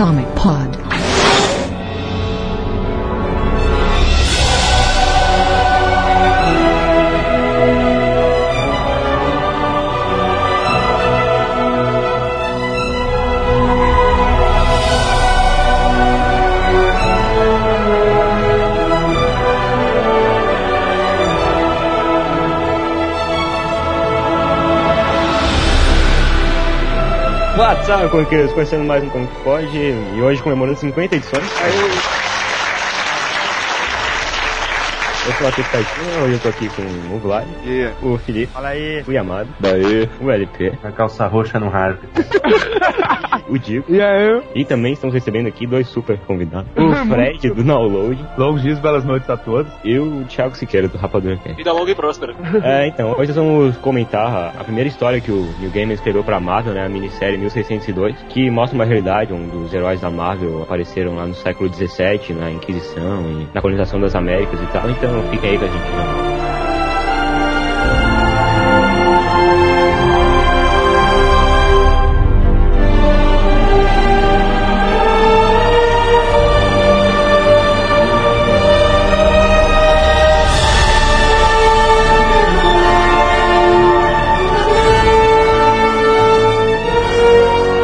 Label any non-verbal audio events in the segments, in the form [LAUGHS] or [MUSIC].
Comic Pod. Comiqueiros? Conhecendo mais um Comic Pod e hoje comemorando 50 edições. Eu sou o Matheus Caixinha, hoje eu tô aqui com o Vlad, Yeah. o Felipe, Fala aí. o Yamado, Daí. o LP, A calça roxa no Harvey. [LAUGHS] o Dico E aí? e também estamos recebendo aqui dois super convidados. O Fred do Download Longos dias, belas noites a todos. e o Thiago Siqueira do Rapadura Cast. Vida longa e próspera. É, então, hoje nós vamos comentar a, primeira história que o New Gamer esperou pra Marvel, né, a minissérie 1602, que mostra uma realidade onde os heróis da Marvel apareceram lá no século 17, na Inquisição e na colonização das Américas e tal, então fica aí com a gente já.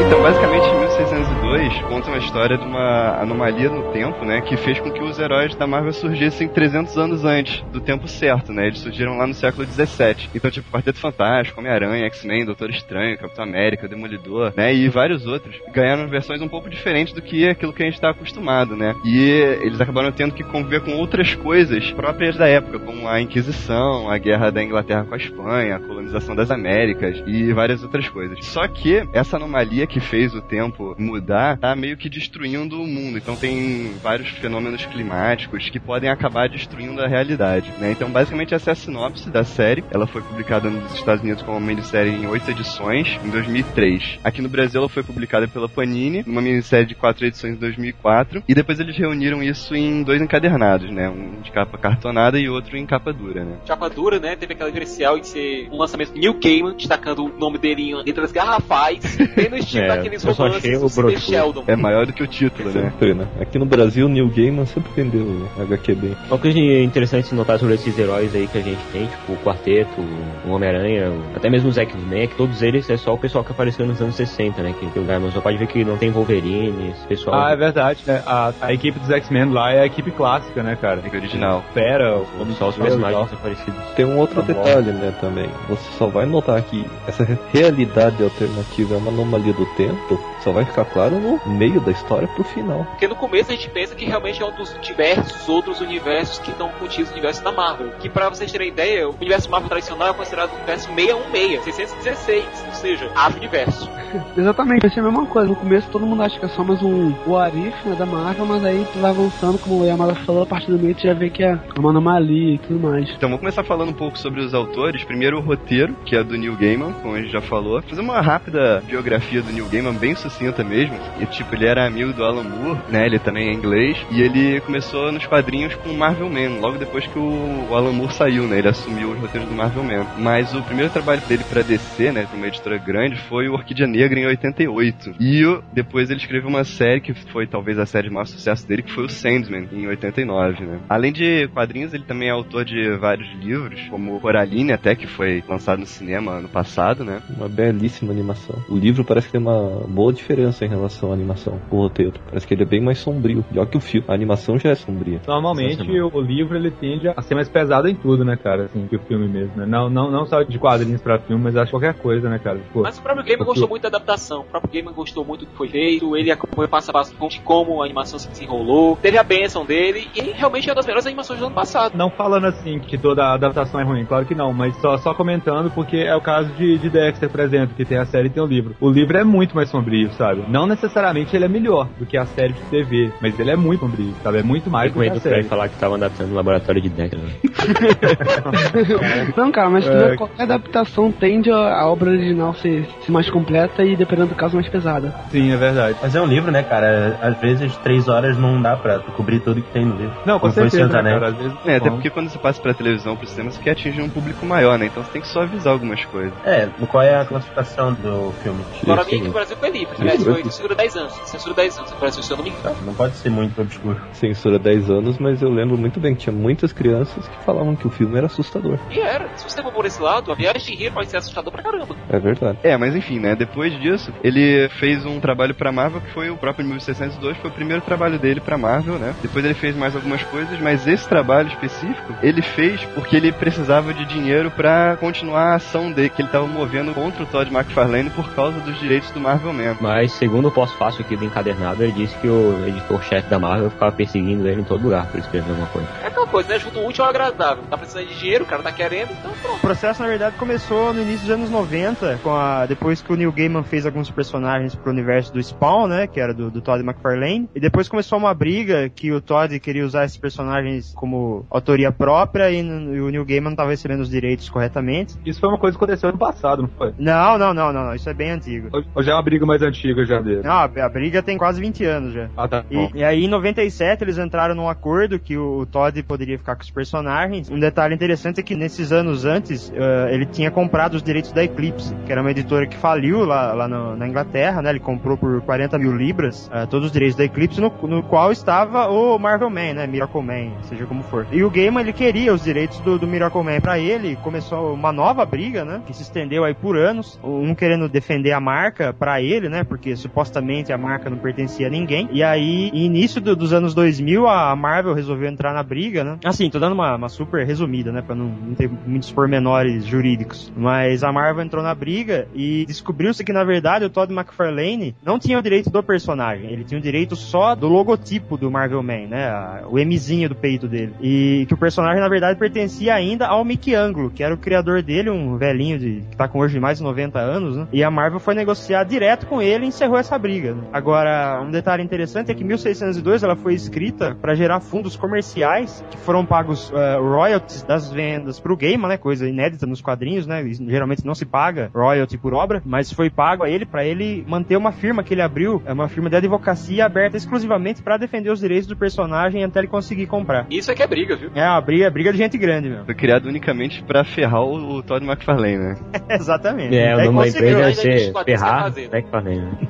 Então, basicamente, 1602 conta uma história de uma anomalia no tempo, né? Que fez com que os heróis da Marvel surgissem 300 anos antes do tempo certo, né? Eles surgiram lá no século 17. Então, tipo, Quarteto Fantástico, Homem-Aranha, X-Men, Doutor Estranho, Capitão América, Demolidor, né? E vários outros ganharam versões um pouco diferentes do que aquilo que a gente tá acostumado, né? E eles acabaram tendo que conviver com outras coisas próprias da época, como a Inquisição, a guerra da Inglaterra com a Espanha, a colonização das Américas e várias outras coisas. Só que essa anomalia que fez o tempo mudar tá meio que destruindo o mundo. Então tem vários fenômenos climáticos que podem acabar destruindo a realidade, né? Então basicamente essa é a sinopse da série. Ela foi publicada nos Estados Unidos como uma minissérie em oito edições em 2003. Aqui no Brasil ela foi publicada pela Panini numa minissérie de quatro edições em 2004 e depois eles reuniram isso em dois encadernados, né? Um de capa cartonada e outro em capa dura, né? Chapa dura, né? Teve aquela diferencial de ser um lançamento de New Gaiman, destacando o nome dele em letras garrafais, [LAUGHS] bem no estilo É, daqueles romances do broxura. Sheldon. É maior do que o título, né? Sempre, né? Aqui no Brasil, Neil Gaiman sempre vendeu o HQ bem. Uma coisa interessante de notar sobre esses heróis aí que a gente tem, tipo o Quarteto, o Homem-Aranha, o- até mesmo os X-Men, é que todos eles é só o pessoal que apareceu nos anos 60, né? Que, que o Gaiman só pode ver que não tem Wolverine, esse pessoal. Ah, é verdade, né? A, a equipe dos X-Men lá é a equipe clássica, né, cara? É original. Fera, o só os personagens aparecidos. Tem um outro Tá bom. detalhe, né, também. Você só vai notar que essa re- realidade alternativa é uma anomalia do tempo, só vai ficar claro no meio da história pro final. Porque no começo a gente pensa que realmente é um dos diversos outros universos que estão contidos no universo da Marvel. Que pra vocês terem ideia, o universo Marvel tradicional é considerado o universo 616, 616, ou seja, ave universo. [LAUGHS] Exatamente, vai ser a mesma coisa. No começo todo mundo acha que é só mais um What If, né, da Marvel, mas aí tu vai avançando, como o Yamada falou, a partir do meio tu já vê que é uma anomalia e tudo mais. Então vamos começar falando um pouco sobre os autores. Primeiro o roteiro, que é do Neil Gaiman, como a gente já falou. Fazer uma rápida biografia do Neil Gaiman, bem sucinta mesmo. E tipo, ele era amigo do Alan Moore, né? Ele também é inglês. E ele começou nos quadrinhos com Marvel Man, logo depois que o, Alan Moore saiu, né? Ele assumiu os roteiros do Marvel Man. Mas o primeiro trabalho dele pra DC, né? Pra uma editora grande, foi o Orquídea Negra em 88. E depois ele escreveu uma série que foi talvez a série de maior sucesso dele, que foi o Sandman, em 89, né? Além de quadrinhos, ele também é autor de vários livros, como Coraline até, que foi lançado no cinema ano passado, né? Uma belíssima animação. O livro parece que tem uma boa diferença em relação à animação, o roteiro. Parece que ele bem mais sombrio, pior que o filme. A animação já é sombria. Normalmente o livro ele tende a ser mais pesado em tudo, né, cara? Assim, que o filme mesmo, né? Não, não, não só de quadrinhos pra filme, mas acho que qualquer coisa, né, cara? Pô, Mas o próprio Porque- gostou muito da adaptação. O próprio Gaiman gostou muito do que foi feito. Ele acompanhou passo a passo de como a animação se desenrolou. Teve a benção dele. E realmente é uma das melhores animações do ano passado. Não falando assim que toda a adaptação é ruim, claro que não, mas só, só comentando porque é o caso de, de Dexter, por exemplo, que tem a série e tem o livro. O livro é muito mais sombrio, sabe? Não necessariamente ele é melhor do que a série de TV, mas ele é muito sombrio, sabe? É muito mais Com do que a série. falar que tava adaptando no laboratório de Dexter. né? [LAUGHS] Não, cara, mas É. qualquer adaptação tende a, obra original ser, ser mais completa e, dependendo do caso, mais pesada. Sim, é verdade. Mas é um livro, né, cara? Às vezes, três horas não dá pra cobrir tudo que tem no livro. Não, com foi certeza, né, cara? Às vezes É, até bom. porque quando você passa pra televisão, pro cinema, você quer atingir um público maior, né? Então você tem que suavizar algumas coisas. É, qual é a classificação do filme? Agora, a minha aqui no Brasil foi livre. Aliás, foi censura 10 anos. Censura 10 anos, parece se eu não Não pode ser muito obscuro. Censura 10 anos, mas eu lembro muito bem que tinha muitas crianças que falavam que o filme era assustador. E era. Se você for por esse lado, a viagem de Hiro pode ser assustador pra caramba. É verdade. É, mas enfim, né? Depois disso, ele fez um trabalho pra Marvel que foi o próprio 1602, foi o primeiro trabalho dele pra Marvel, né? Depois ele fez mais algumas coisas, mas esse trabalho específico ele fez porque ele precisava de dinheiro pra continuar a ação dele que ele tava movendo contra o Todd McFarlane por causa dos direitos do Marvel Man. Mas, segundo o pós-fácil aqui do encadernado, ele disse que o editor-chefe da Marvel ficava perseguindo ele em todo lugar por escrever alguma coisa. É aquela coisa, né? Junto o útil ao agradável. Tá precisando de dinheiro, o cara tá querendo, então O pronto. processo, na verdade, começou no início dos anos 90, com a, depois que o Neil Gaiman fez alguns personagens pro universo do Spawn, né, que era do, do Todd McFarlane, e depois começou uma briga que o Todd queria usar esses personagens como autoria própria e, e o Neil Gaiman não tava recebendo os direitos corretamente. Isso foi uma coisa que aconteceu ano passado, não foi? Não, não, não, não, não, isso é bem antigo. Ou- Ou já é uma briga mais antiga já dele? Não, a, a briga tem quase 20 anos já. Ah, tá. E, e aí, em 97, eles entraram num acordo que o, o Todd poderia ficar com os personagens. Um detalhe interessante é que nesses anos antes, eh, ele tinha comprado os direitos da Eclipse, que era uma editora que faliu lá, lá no- na Inglaterra, né? Ele comprou por 40 mil libras eh, todos os direitos da Eclipse, no, no qual estava o Marvel Man, né? Miracle Man, seja como for. E o Gaiman, ele queria os direitos do, do Miracle Man pra ele, começou uma nova briga, né? Que se estendeu aí por anos. Um querendo defender a marca pra ele, né? Porque supostamente a marca não pertencia a ninguém. E aí, início do- dos anos 2000, a Marvel resolveu entrar na briga, né? Assim, tô dando uma, uma super resumida, né? Pra não, não ter muitos pormenores jurídicos. Mas a Marvel entrou na briga e descobriu-se que, na verdade, o Todd McFarlane não tinha o direito do personagem. Ele tinha o direito só do logotipo do Marvel Man, né? O Mzinho do peito dele. E que o personagem, na verdade, pertencia ainda ao Mickey Anglo, que era o criador dele, um velhinho de, que tá com hoje mais de 90 anos, né? E a Marvel foi negociar direto com ele e encerrou essa briga. né? Agora, um detalhe interessante é que 1602 ela foi escrita para gerar fundos comerciais que foram pagos eh, royalties das vendas pro Gaiman, né? Coisa inédita nos quadrinhos, né? Geralmente não se paga royalty por obra, mas foi pago a ele para ele manter uma firma que ele abriu, é uma firma de advocacia aberta exclusivamente para defender os direitos do personagem até ele conseguir comprar. Isso é que é briga, viu? É uma briga, briga de gente grande, meu. Foi criado unicamente pra ferrar o, o Todd McFarlane, né? [LAUGHS] Exatamente. É, o nome da conseguiu, empresa que Ferrar, fazendo. né,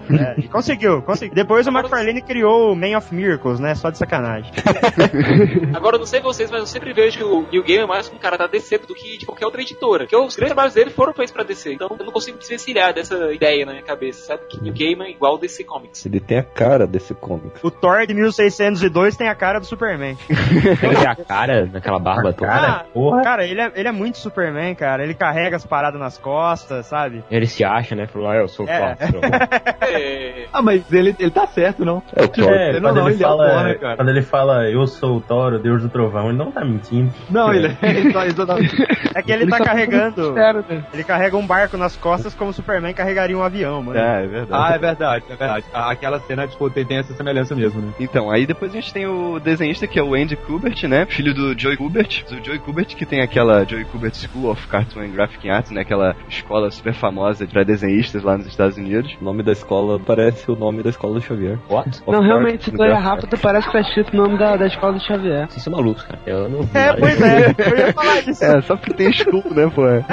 né? É, conseguiu, conseguiu. Depois o McFarlane criou o Man of Miracles, né? Só de sacanagem. [LAUGHS] Agora, eu não sei vocês, mas eu sempre vejo o Neil Gaiman mais como um cara da DC do que de qualquer outra editora. Porque os grandes trabalhos dele foram feitos pra DC. Então, eu não consigo desvencilhar dessa ideia na minha cabeça, sabe? Que Neil Gaiman é igual DC Comics. Ele tem a cara desse comics. O Thor de 1602 tem a cara do Superman. [LAUGHS] Ele tem a cara naquela barba toda. Cara, porra. Cara, ele é, ele é muito Superman, cara. Ele carrega as paradas nas costas, sabe? Ele se acha, né? Falou, ah, eu sou É. forte. [LAUGHS] É, Ah, mas ele, ele tá certo, não? É o Thor. É, não, quando, não, ele ele é o fala, Thor, né, cara? quando ele fala eu sou o Thor, o deus do trovão, ele não tá mentindo. Não, ele, [LAUGHS] ele tá exatamente. É que ele tá carregando. Sério, né? Ele carrega um barco nas costas como o Superman carregaria um avião, mano. Ah, é verdade. Ah, é verdade, é verdade. Aquela cena, tipo, tem, tem essa semelhança mesmo, né? Então, aí depois a gente tem o desenhista que é o Andy Kubert, né? Filho do Joey Kubert. O Joey Kubert que tem aquela Joey Kubert School of Cartoon and Graphic Arts, né? Aquela escola super famosa para desenhistas lá nos Estados Unidos. O nome da escola parece o nome da escola do Xavier. What? Não, realmente, se tu olhar Graphic rápido, parece que tá escrito o nome da, da escola do Xavier. Vocês são malucos, cara. Eu não É, pois é. Eu ia falar [LAUGHS] disso. É, só porque tem school, né, pô? É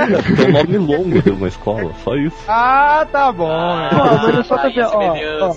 um nome longo de uma escola, só isso. Ah, tá bom. Ó, mas é só aí, ver, ó, ó, né? ó,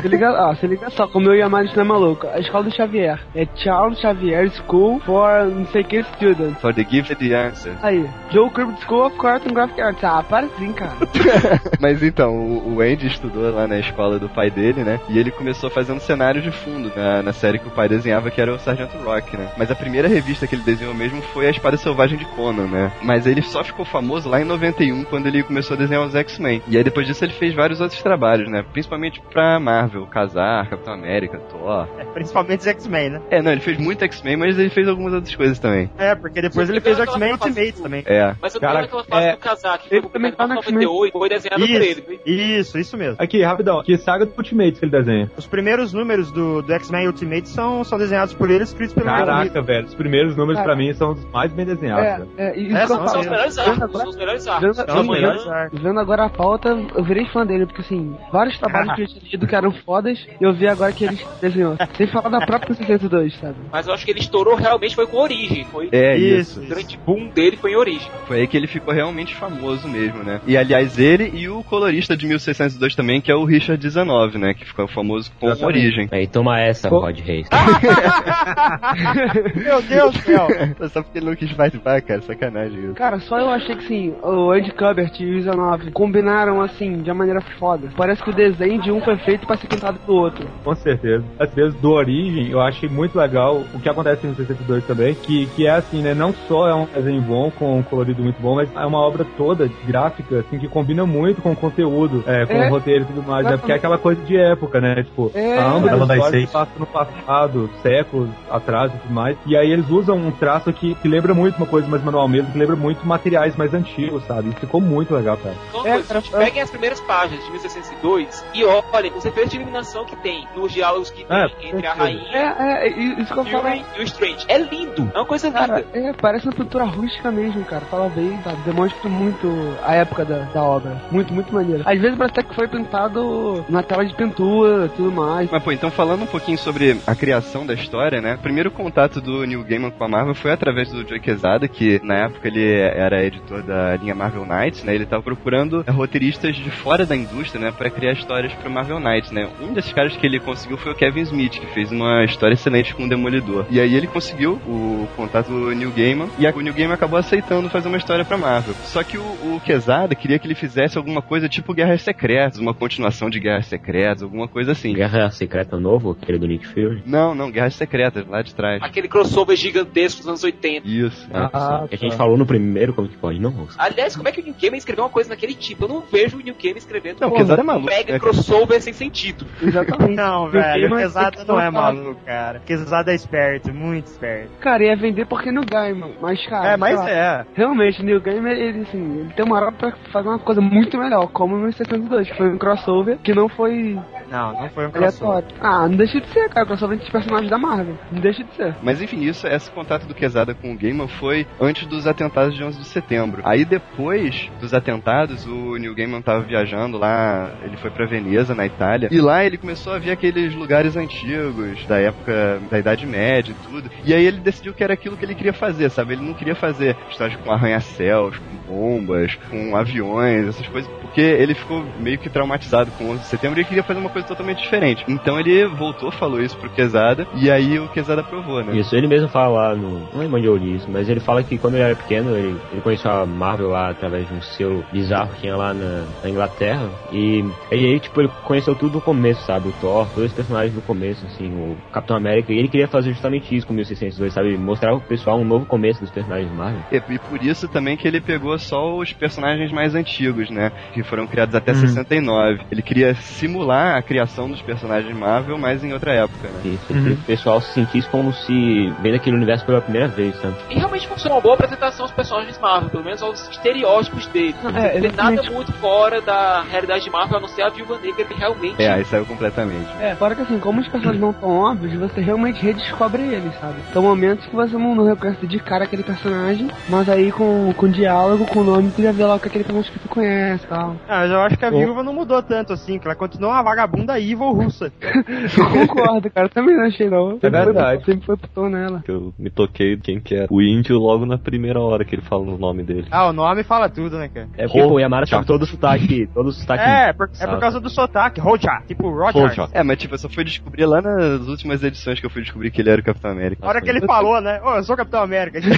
se liga, ó, se liga só, como eu e a Mari não é maluco. A escola do Xavier é Charles Xavier School for não sei que students. For the Gifted the Answer. Aí, Joe Kirby School of Cartoon Graphic Arts. Ah, para sim, cara. [LAUGHS] Mas então, o, o Andy estudou lá na escola do pai dele, né? E ele começou fazendo cenários de fundo na, na série que o pai desenhava, que era o Sargento Rock, né? Mas a primeira revista que ele desenhou mesmo foi a Espada Selvagem de Conan, né? Mas ele só ficou famoso lá em 91, quando ele começou a desenhar os X-Men. E aí depois disso ele fez vários outros trabalhos, né? Principalmente pra Marvel, Casar, Capitão América, Thor. É, principalmente os X-Men, né? É, não, ele fez muito X-Men, mas ele fez algumas outras coisas também. É, porque depois ele fez o X-Men Ultimate também. É. Mas eu Cara, tô naquela fase é, do casaco, que ele foi também tá em 98, foi desenhado por ele. Isso, isso mesmo. Aqui, rapidão. Que saga do Ultimate que ele desenha? Os primeiros números do, do X-Men Ultimate são, são desenhados por ele, escritos pelo Caraca, velho. Os primeiros números Cara. pra mim são os mais bem desenhados, É, velho. é, É, são São os melhores Vendo arcos, agora- são os melhores Vendo- arcos. Melhores arcos. Vendo agora a pauta, eu virei fã dele, porque assim, vários trabalhos [LAUGHS] que eu tinha lido que eram fodas, e eu vi agora que ele desenhou. Sem falar da própria 62, sabe? mas eu acho que ele estourou realmente foi com Origem. Foi É Isso. isso. o grande boom dele foi em Origem. Foi aí que ele ficou realmente famoso mesmo, né? E aliás, ele e o colorista de 1602 também, que é o Richard 19, né? Que ficou famoso com Exatamente. Origem. Aí toma essa. Rod Reis. [LAUGHS] Meu Deus do céu. Só porque ele não quis participar, cara. Sacanagem isso. Cara, só eu achei que sim, o Andy Kubert e o 19 combinaram assim, de uma maneira foda. Parece que o desenho de um foi feito pra ser pintado do outro. Com certeza. Às vezes, do Origem, eu achei muito legal o que acontece no 62 também, que, que é assim, né? Não só é um desenho bom, com um colorido muito bom, mas é uma obra toda gráfica, assim, que combina muito com o conteúdo, é, com É. o roteiro e tudo mais, né? Porque é aquela coisa de época, né? Tipo, É, ambas Ela as vai histórias passam no passado, séculos atrás e tudo mais. E aí eles usam um traço que, que lembra muito uma coisa mais manual mesmo, que lembra muito materiais mais antigos, sabe? E ficou muito legal, cara. Então, É, coisa, cara, gente, peguem as primeiras páginas de 1602 e olhem os efeitos de iluminação que tem nos diálogos que tem É, entre a rainha É, é, i- isso que eu e falo. o, e o Strange. É lindo, é uma coisa Cara, linda. é, parece uma pintura rústica mesmo, cara. Fala bem, tá? Demonstra muito a época da, da obra. Muito, muito maneiro. Às vezes parece até que foi pintado na tela de pintura e tudo mais. Mas, pô, então falando um pouquinho sobre a criação da história, né? O primeiro contato do Neil Gaiman com a Marvel foi através do Joe Quesada, que na época ele era editor da linha Marvel Knights, né? Ele tava procurando roteiristas de fora da indústria, né? Pra criar histórias pro Marvel Knights, né? Um desses caras que ele conseguiu foi o Kevin Smith, que fez uma história excelente com o Demolidor. E aí ele conseguiu o contato do Neil Gaiman, e o Neil Gaiman acabou aceitando fazer uma história pra Marvel. Só que o, o Quesada queria que ele fizesse alguma coisa tipo Guerras Secretas, uma continuação de Guerras Secretas, alguma coisa assim. Guerra Secreta Novo, aquele do Nick Fury. Não, não, Guerras Secretas, lá de trás. Aquele crossover gigantesco dos anos 80. Isso. Ah, Ah, que a gente falou no primeiro Comic Pod, não, moço. Aliás, como é que o New Gaiman escreveu uma coisa daquele tipo? Eu não vejo o New Gaiman escrevendo Não, o um Quesada é maluco. mega cara? crossover sem sentido. Exatamente. Não, New velho, o Gaiman Quesada tem que não é maluco, cara. O Quesada é esperto, muito esperto. Cara, ia vender porque no Gaiman. Mas, cara. É, mas lá, é. Realmente, o Neil Gaiman, ele, assim, ele tem uma hora pra fazer uma coisa muito melhor, como no 72, que foi um crossover que não foi Não, não foi um crossover. aleatório. Ah, não deixa de ser, cara, crossover entre os personagens da Marvel. Não deixa de ser. Mas enfim, isso, esse contato do Quesada com o Gaiman foi antes dos atentados de 11 de setembro. Aí depois dos atentados, o Neil Gaiman tava viajando lá, ele foi pra Veneza, na Itália, e lá ele começou a ver aqueles lugares antigos, da época da Idade Média e tudo. E aí ele decidiu que era aquilo que ele queria fazer, sabe? Ele não queria fazer histórias com arranha-céus, com bombas, com aviões, essas coisas, porque ele ficou meio que traumatizado com o 11 de setembro e ele queria fazer uma coisa totalmente diferente. Então ele voltou, falou isso pro Quesada, e aí o Quesada aprovou, né? Isso, ele mesmo fala lá no. Não lembro onde eu li isso, mas ele fala que quando ele era pequeno, ele, ele conheceu a Marvel lá através de um selo bizarro que tinha lá na, na Inglaterra. E, aí, tipo, ele conheceu tudo do começo, sabe? O Thor, todos os personagens do começo, assim, o Capitão América. E ele queria fazer justamente isso com 1602, sabe? Mostrar pro pessoal um novo começo dos personagens Marvel. E, e por isso também que ele pegou só os personagens mais antigos, né? Que foram criados até Uhum. 69. Ele queria simular a criação dos personagens Marvel, mas em outra época, né? Isso, que o pessoal se sentisse como se vendo aquele universo pela primeira vez, sabe? E realmente funciona uma boa apresentação aos personagens Marvel, pelo menos aos estereótipos deles. Não, é, tem nada muito fora da realidade de Marvel, a não ser a Viúva Negra, que realmente É, aí saiu completamente. É, fora que assim, como os personagens não tão óbvios, você realmente redescobre eles, sabe? São momentos que você não, não reconhece de cara aquele personagem, mas aí com, com diálogo, com o nome, tu já vê lá que aquele personagem que tu conhece e tal. Ah, mas eu acho que a viúva não mudou tanto assim, que ela continua uma vagabunda evil russa. Eu [LAUGHS] concordo, cara, também não achei não. Foi- verdade. sempre foi putão nela. Que eu me toquei de quem que era. O índio logo na primeira hora que ele fala o nome dele. Ah, o nome fala tudo, né, cara? É porque o Yamara sabe todo o sotaque, todo o sotaque. É, por- é por causa do sotaque, Roja, tipo Roger. Roger. É, mas tipo, eu só fui descobrir lá nas últimas edições que eu fui descobrir que ele era o Capitão América. A hora que ele falou, né? Ô, eu sou o Capitão América. [LAUGHS]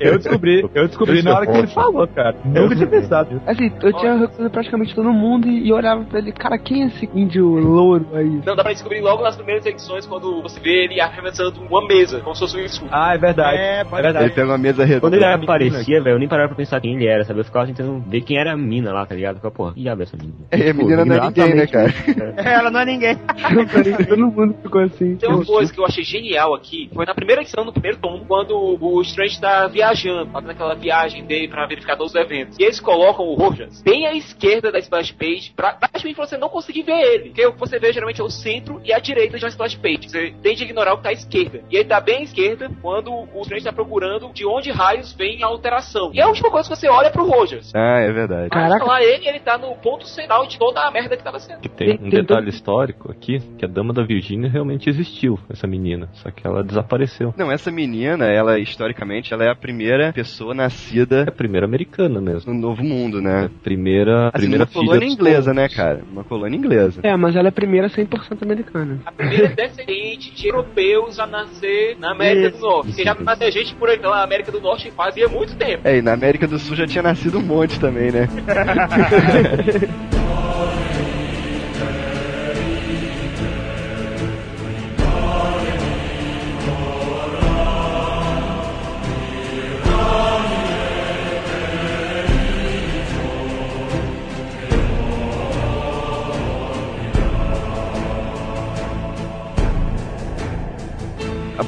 Eu descobri, eu descobri na hora que ele falou, cara. Nunca tinha pensado. Assim, eu tinha reconhecido praticamente todo mundo e, e olhava pra ele, cara, quem é esse índio louro aí? Não, dá pra descobrir logo nas primeiras edições quando você vê ele arremessando uma mesa, como se fosse um escudo. Ah, é verdade. É, É, pode- verdade. Ele pega uma mesa redonda. Quando ele aparecia, velho, eu nem parava pra pensar quem ele era, sabe? Eu ficava tentando ver quem era a mina lá, tá ligado? Ficava, porra, que diabo é essa mina? É, a Pô, menina não é ninguém, né, cara? É, ela não é ninguém. [LAUGHS] todo mundo ficou assim. Tem uma coisa que eu achei genial aqui, foi na primeira edição, no primeiro tom, quando o Strange tá viajando, fazendo aquela viagem dele pra verificar todos os eventos. E eles colocam o Rojas bem à esquerda da splash page, pra praticamente pra você não conseguir ver ele. Porque o que você vê geralmente é o centro e a direita de uma splash page. Você tem de ignorar o que tá à esquerda. E ele tá bem à esquerda quando o Strange tá procurando de onde raios vem a alteração. E é a última coisa que você olha pro Rojas. Ah, é verdade. Caraca. Mas lá ele, ele tá no ponto central de toda a merda que tava sendo. Que tem um detalhe histórico aqui, que a Dama da Virgínia realmente existiu, essa menina. Só que ela desapareceu. Não, essa menina, ela, historicamente, ela é a primeira pessoa É nascida a primeira americana mesmo. no Novo Mundo, né? Primeira, Assim, primeira uma filha colônia inglesa, povos. né, cara? Uma colônia inglesa. É, mas Mas ela é a primeira 100% americana. A primeira descendente de europeus a nascer na América Isso. do Norte. Porque já nasceu gente por aí na América do Norte fazia muito tempo. É, e na América do Sul já tinha nascido um monte também, né? [LAUGHS]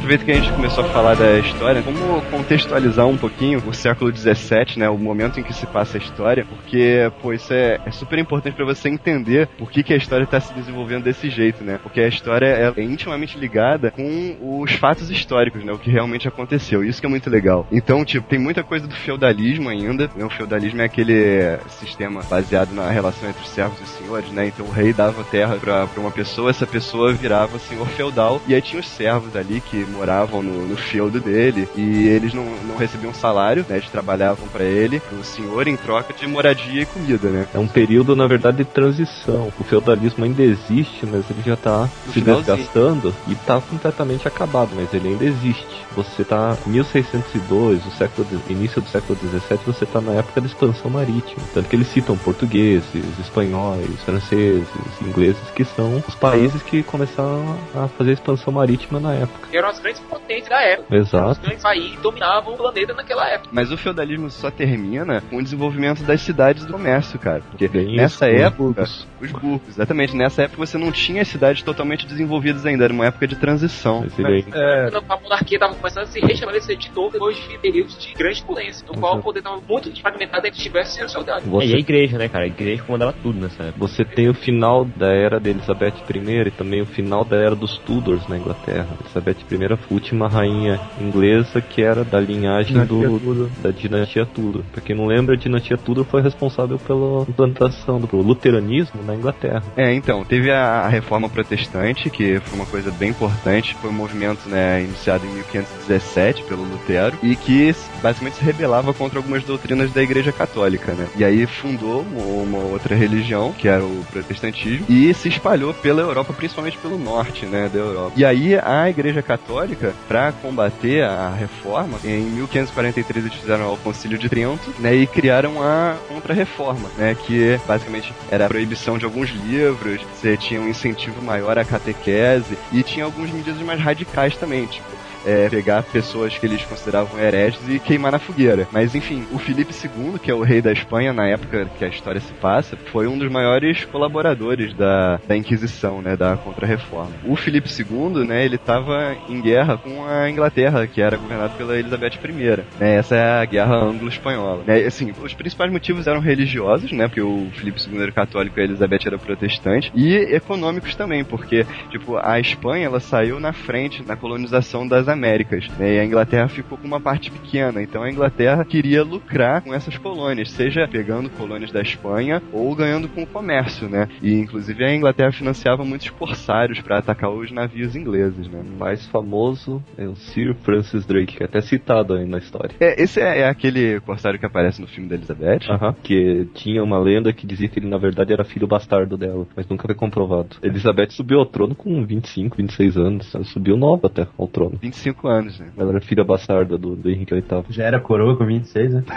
Aproveita que a gente começou a falar da história, como contextualizar um pouquinho o século XVII, né, o momento em que se passa a história, porque, pô, isso é, é super importante para você entender por que, que a história está se desenvolvendo desse jeito, né, porque a história é intimamente ligada com os fatos históricos, né, o que realmente aconteceu, isso que é muito legal. Então, tipo, tem muita coisa do feudalismo ainda, né, o feudalismo é aquele sistema baseado na relação entre os servos e os senhores, né, então o rei dava terra pra uma pessoa, essa pessoa virava senhor feudal, e aí tinha os servos ali que moravam no, no feudo dele e eles não, não recebiam salário, né? Eles trabalhavam para ele, o senhor, em troca de moradia e comida, né? É um período, na verdade, de transição. O feudalismo ainda existe, mas ele já tá No se finalzinho. desgastando e tá completamente acabado, mas ele ainda existe. Você tá em 1602, o século de- início do século 17, você tá na época da expansão marítima. Tanto que eles citam portugueses, espanhóis, franceses, ingleses, que são os países que começaram a fazer a expansão marítima na época. Que eram as grandes potências da época. Os Exato. grandes países dominavam o planeta naquela época. Mas o feudalismo só termina com o desenvolvimento das cidades do comércio, cara. Porque Bem nessa isso, os época, burgos. os burgos, exatamente, nessa época você não tinha as cidades totalmente desenvolvidas ainda, era uma época de transição. Mas É, Quando a monarquia estava começando a se restabelecer de novo depois de períodos de grande impotência, no qual o poder estava muito fragmentado entre diversos feudais. É, e a você igreja, né, cara? A igreja comandava tudo nessa época. Você tem o final da era de Elizabeth I e também o final da era dos Tudors na Inglaterra. Elizabeth I última rainha inglesa que era da linhagem Dinastia do, Tudor. da dinastia Tudor. Pra quem não lembra, a dinastia Tudor foi responsável pela implantação do luteranismo na Inglaterra. É, então, teve a, a reforma protestante, que foi uma coisa bem importante, foi um movimento, né, iniciado em 1517 pelo Lutero, e que basicamente se rebelava contra algumas doutrinas da Igreja Católica, né? E aí fundou uma, uma outra religião, que era o protestantismo, e se espalhou pela Europa, principalmente pelo norte, né, da Europa. E aí a Igreja Católica, para combater a reforma, em 1543 eles fizeram o Concílio de Trento, né, e criaram a Contra-Reforma, né, que basicamente era a proibição de alguns livros, você tinha um incentivo maior à catequese e tinha algumas medidas mais radicais também, tipo é, pegar pessoas que eles consideravam hereges e queimar na fogueira. Mas enfim, o Felipe II, que é o rei da Espanha na época que a história se passa, foi um dos maiores colaboradores da, da Inquisição, né, da Contra-Reforma. O Felipe II, né, ele estava em guerra com a Inglaterra, que era governada pela Elizabeth I. Né, essa é a guerra anglo-espanhola. Né, assim, os principais motivos eram religiosos, né, porque o Felipe II era católico e a Elizabeth era protestante, e econômicos também, porque tipo a Espanha ela saiu na frente na colonização das Américas, né, e a Inglaterra ficou com uma parte pequena. Então a Inglaterra queria lucrar com essas colônias, seja pegando colônias da Espanha ou ganhando com o comércio, né? E inclusive a Inglaterra financiava muitos corsários para atacar os navios ingleses, né? O mais famoso é o Sir Francis Drake, que é até citado aí na história. É, esse é, é aquele corsário que aparece no filme da Elizabeth. Aham. Que tinha uma lenda que dizia que ele na verdade era filho bastardo dela, mas nunca foi comprovado. Elizabeth subiu ao trono com 25, 26 anos. Ela subiu nova até ao trono. 25 anos, né? Ela era filha bastarda do, do Henrique VIII. Já era coroa com 26, né? [LAUGHS]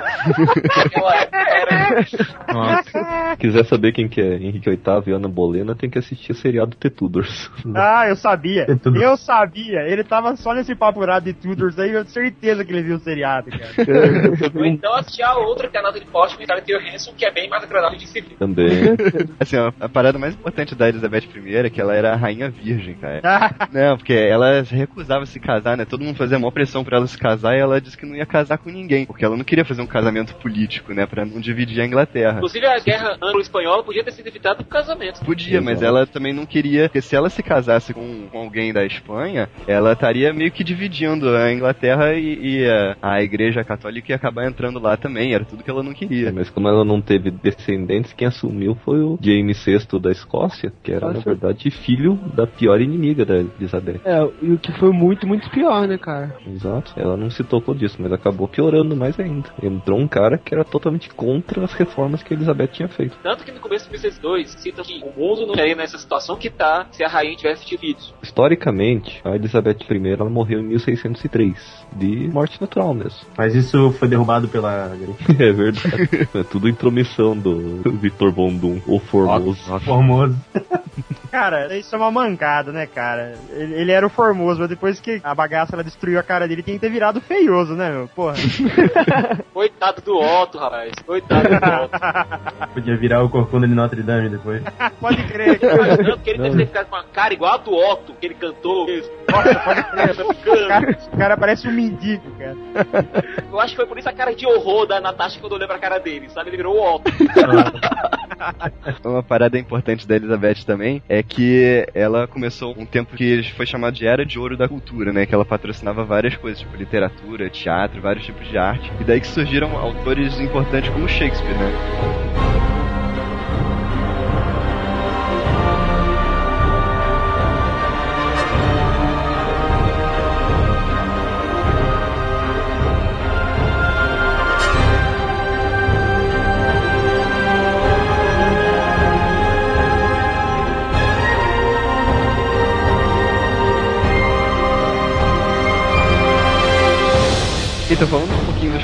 Nossa. Se quiser saber quem que é Henrique VIII e Ana Bolena, tem que assistir o seriado The Tudors. [LAUGHS] Ah, eu sabia. Eu sabia. Ele tava só nesse papo rado de Tudors aí, eu tenho certeza que ele viu o seriado, cara. [LAUGHS] Ou então assistir a outra que é a Natalie Portman e Scarlett Johansson, que é bem mais agradável de se ver. Também. Assim, ó, a parada mais importante da Elizabeth I é que ela era a rainha virgem, cara. Não, porque ela recusava a se casar, né? Todo mundo fazia maior pressão pra ela se casar e ela disse que não ia casar com ninguém, porque ela não queria fazer um casamento político, né? Pra não dividir a Inglaterra. Inclusive a guerra anglo-espanhola podia ter sido evitada por casamento. Podia, mas Exato. ela também não queria, porque se ela se casasse com, com alguém da Espanha, ela estaria meio que dividindo a Inglaterra e, e a, a igreja católica ia acabar entrando lá também, era tudo que ela não queria. Mas como ela não teve descendentes, quem assumiu foi o James VI da Escócia, que era, na verdade, filho da pior inimiga da Elizabeth. É, e o que foi muito, muito pior. Pior, né, cara? Exato. Ela não se tocou disso, mas acabou piorando mais ainda. Entrou um cara que era totalmente contra as reformas que a Elizabeth tinha feito. Tanto que no começo do 1602 cita que o mundo não estaria nessa situação que tá se a rainha tivesse tido filhos. Historicamente, a Elizabeth I ela morreu em 1603, de morte natural mesmo. [LAUGHS] Mas isso foi derrubado pela. [LAUGHS] É verdade. é tudo intromissão do Victor Von Doom, o Formoso. Formoso. [LAUGHS] Cara, isso é uma mancada, né, cara? Ele, ele era o formoso, mas depois que a bagaça ela destruiu a cara dele, tinha que ter virado feioso, né, meu? Porra. [LAUGHS] Coitado do Otto, rapaz. Coitado do Otto. [LAUGHS] Podia virar o corcunda de Notre Dame depois. [LAUGHS] Pode crer. Fico imaginando que ele deve ter ficado com uma cara igual a do Otto, que ele cantou. Nossa, pode crer. O cara, o cara parece um mendigo, cara. Eu acho que foi por isso a cara de horror da Natasha quando eu olhei pra cara dele, sabe? Ele virou o Otto. Uma parada importante da Elizabeth também é que ela começou um tempo que foi chamado de Era de Ouro da Cultura, né? Que ela patrocinava várias coisas, tipo literatura, teatro, vários tipos de arte. E daí que surgiram autores importantes como Shakespeare, né? Então,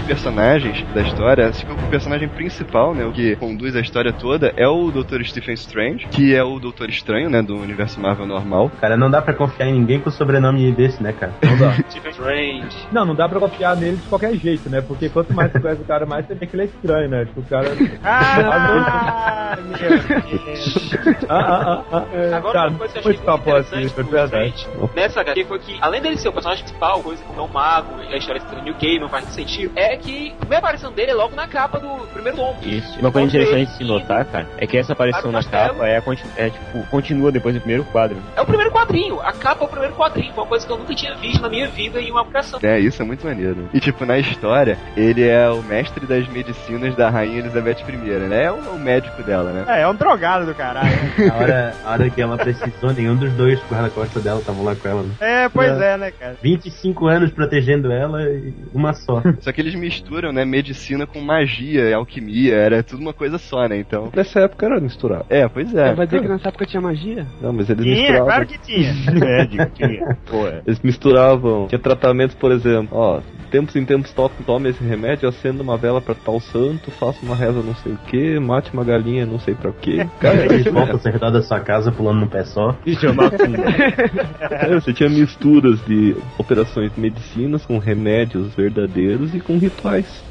personagens da história, acho que o personagem principal, né, o que conduz a história toda, é o Dr. Stephen Strange, que é o Doutor Estranho, né, do universo Marvel normal. Cara, não dá pra confiar em ninguém com sobrenome desse, né, cara? Não dá. Stephen Strange. Não, não dá pra confiar nele de qualquer jeito, né? Porque quanto mais você conhece o cara, mais você vê que ele é estranho, né? Tipo, o cara. Ah, meu Deus. Ah, ah, ah, ah. É, Agora, cara, uma coisa que eu achei muito assim, interessante do verdade. Nessa HQ foi que, além dele ser o personagem principal, coisa que é um mago, e a história do New Game não faz muito sentido, é que a primeira aparição dele é logo na capa do primeiro tom. Isso. Uma coisa interessante de se notar, cara, é que essa aparição na capa é, a conti- é, tipo, continua depois do primeiro quadro. É o primeiro quadrinho, a capa é o primeiro quadrinho, foi uma coisa que eu nunca tinha visto na minha vida em uma publicação. É, isso é muito maneiro. E, tipo, na história, ele é o mestre das medicinas da Rainha Elizabeth I, né? É o, o médico dela, né? É, é um drogado do caralho. A hora, a hora que ela precisou, nenhum dos dois guarda-costas dela estavam lá com ela. Né? É, pois é, né, cara? 25 anos protegendo ela e uma só. Só que eles misturam, né, medicina com magia e alquimia, era tudo uma coisa só, né? Então. Nessa época era misturar. É, pois é. Vai dizer que nessa época tinha magia? Não, mas eles Tinha, misturavam. claro que tinha. [LAUGHS] É, digo, tinha. Pô, é. Eles misturavam. Tinha tratamentos, por exemplo, ó, tempos em tempos to tome esse remédio, acenda uma vela pra tal santo, faça uma reza não sei o que, mate uma galinha não sei pra quê. [LAUGHS] Cara, Eles voltam ao redor da sua casa pulando no pé só. É, você tinha misturas de operações de medicinas com remédios verdadeiros e com rituais.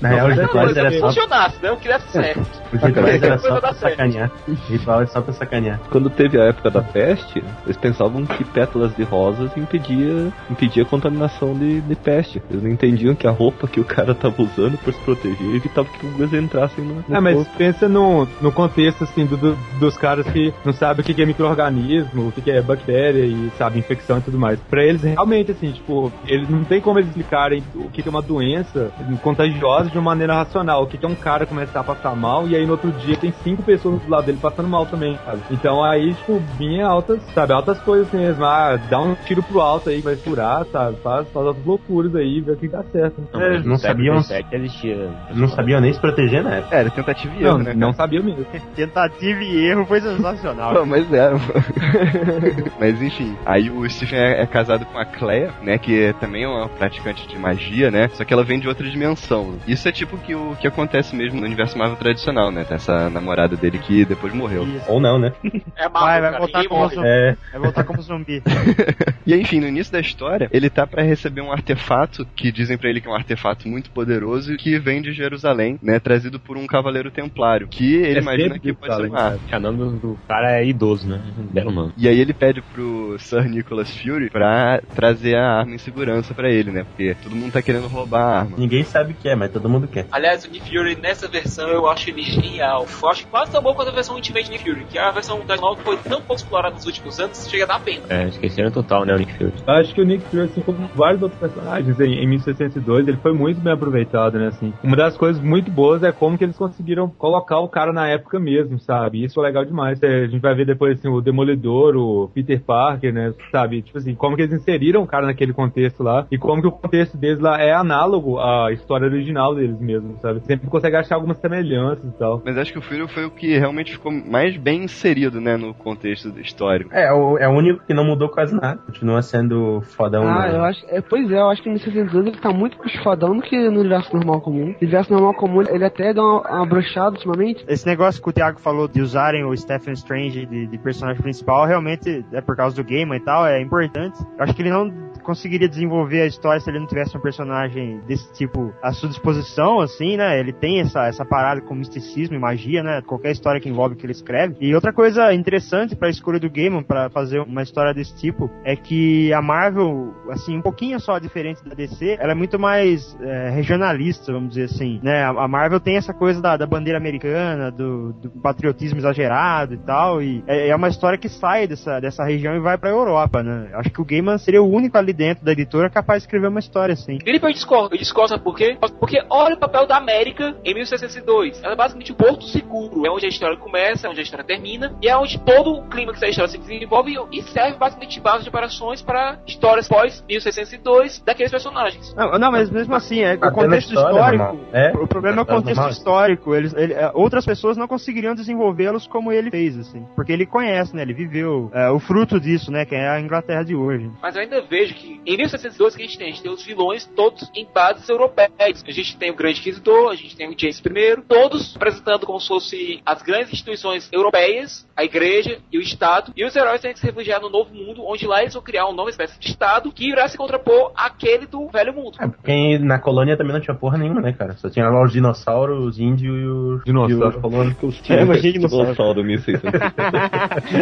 Na real, os mas era que só, funcionasse, né? O que desse certo. os rituais era só pra sacanear. Ritual é só pra sacanear. Quando teve a época da peste, eles pensavam que pétalas de rosas impedia, impedia a contaminação de, de peste. Eles não entendiam que a roupa que o cara tava usando pra se proteger evitava que rugas entrassem no, no Ah, mas corpo. pensa no, no contexto, assim, do, do- dos caras que não sabem o que é micro-organismo, o que é bactéria e, sabe, infecção e tudo mais. Pra eles, realmente, assim, tipo, eles não tem como eles explicarem o que que é uma doença contagiosa de uma maneira racional. O que que é um cara começar a passar mal e aí no outro dia tem cinco pessoas do lado dele passando mal também, sabe? Então aí, tipo, vinha altas, sabe, altas coisas assim mesmo. Ah, dá um tiro pro alto aí que vai furar, sabe? Faz, faz outras loucuras aí, vê o que dá certo. Não, É, não sabiam- existia. Não sabiam nem se proteger na época. É, era tentativa e erro, Não, né? não sabia mesmo. [LAUGHS] Tentativa e erro foi sensacional. Pô, mas é. [LAUGHS] Mas enfim, aí o Stephen é, é casado com a Clea, né? Que também é uma praticante de magia, né? Só que ela vem de outra dimensão. Isso é tipo que o que acontece mesmo no universo Marvel tradicional, né? Tem essa namorada dele que depois morreu. Isso. Ou não, né? É Marvel, Vai, vai cara, voltar como zumbi. É. Vai voltar como zumbi. [LAUGHS] E aí, enfim, no início da história, ele tá pra receber um artefato que dizem pra ele que é um artefato muito poderoso que vem de Jerusalém, né? Trazido por um cavaleiro templário, que ele É imagina que pode ser uma arma. O nome do, cara é idoso, né? Belo nome. E aí ele pede pro Sir Nicholas Fury pra trazer a arma em segurança pra ele, né? Porque todo mundo tá querendo roubar a arma. Ninguém sabe quer, mas todo mundo quer. Aliás, o Nick Fury nessa versão eu acho ele genial. Eu acho quase tão bom quanto a versão Ultimate Nick Fury, que a versão da nova foi tão pouco explorada nos últimos anos, chega a dar pena. É, esqueceram total, né, o Nick Fury. Acho que o Nick Fury, assim como vários outros personagens em, em 1602, ele foi muito bem aproveitado, né, assim. Uma das coisas muito boas é como que eles conseguiram colocar o cara na época mesmo, sabe? Isso é legal demais. É, A gente vai ver depois, assim, o Demolidor, o Peter Parker, né, sabe? Tipo assim, como que eles inseriram o cara naquele contexto lá e como que o contexto deles lá é análogo à história original deles mesmo, sabe? Sempre consegue achar algumas semelhanças e tal. Mas acho que o Fury foi o que realmente ficou mais bem inserido, né, no contexto histórico. É, o, é o único que não mudou quase nada. Continua sendo fodão. Ah, né? eu acho. É, pois é, eu acho que no 62 ele tá muito mais fodão do que no universo normal comum. No universo normal comum ele até dá uma, uma brochada ultimamente. Esse negócio que o Thiago falou de usarem o Stephen Strange de, de personagem principal, realmente é por causa do game e tal, é importante. Eu acho que ele não conseguiria desenvolver a história se ele não tivesse um personagem desse tipo à sua disposição, assim, né? Ele tem essa, essa parada com misticismo e magia, né? Qualquer história que envolve o que ele escreve. E outra coisa interessante pra escolha do Gaiman para fazer uma história desse tipo é que a Marvel, assim, um pouquinho só diferente da DC, ela é muito mais é, regionalista, vamos dizer assim, né? A a Marvel tem essa coisa da, da bandeira americana, do, do patriotismo exagerado e tal, e é, é uma história que sai dessa, dessa região e vai pra Europa, né? Acho que o Gaiman seria o único ali dentro da editora capaz de escrever uma história assim. Felipe, eu discordo. Eu discordo, sabe por quê? Porque olha o papel da América em 1602. Ela é basicamente um porto seguro. É onde a história começa, é onde a história termina. E é onde todo o clímax da história se desenvolve e serve basicamente de base de operações para histórias pós-1602 daqueles personagens. Não, não, mas mesmo assim, é, o contexto história, histórico. É, o problema é o é contexto normal. histórico. Eles, ele- é, outras pessoas não conseguiriam desenvolvê-los como ele fez, assim. Porque ele conhece, né? Ele viveu é, o fruto disso, né? Que é a Inglaterra de hoje. Mas eu ainda vejo que em 1602 que a gente tem, a gente tem os vilões todos em bases europeias. A gente tem o Grande Inquisidor, a gente tem o James I, todos apresentando como se fosse as grandes instituições europeias, a igreja e o Estado. E os heróis têm que se refugiar no novo mundo, onde lá eles vão criar uma nova espécie de Estado que irá se contrapor àquele do velho mundo. É, porque na colônia também não tinha porra nenhuma, né, cara? Só tinha lá os dinossauros, os índios e os. Dinossauro. e os. É, [LAUGHS] imagina dinossauro. dinossauro. 1600.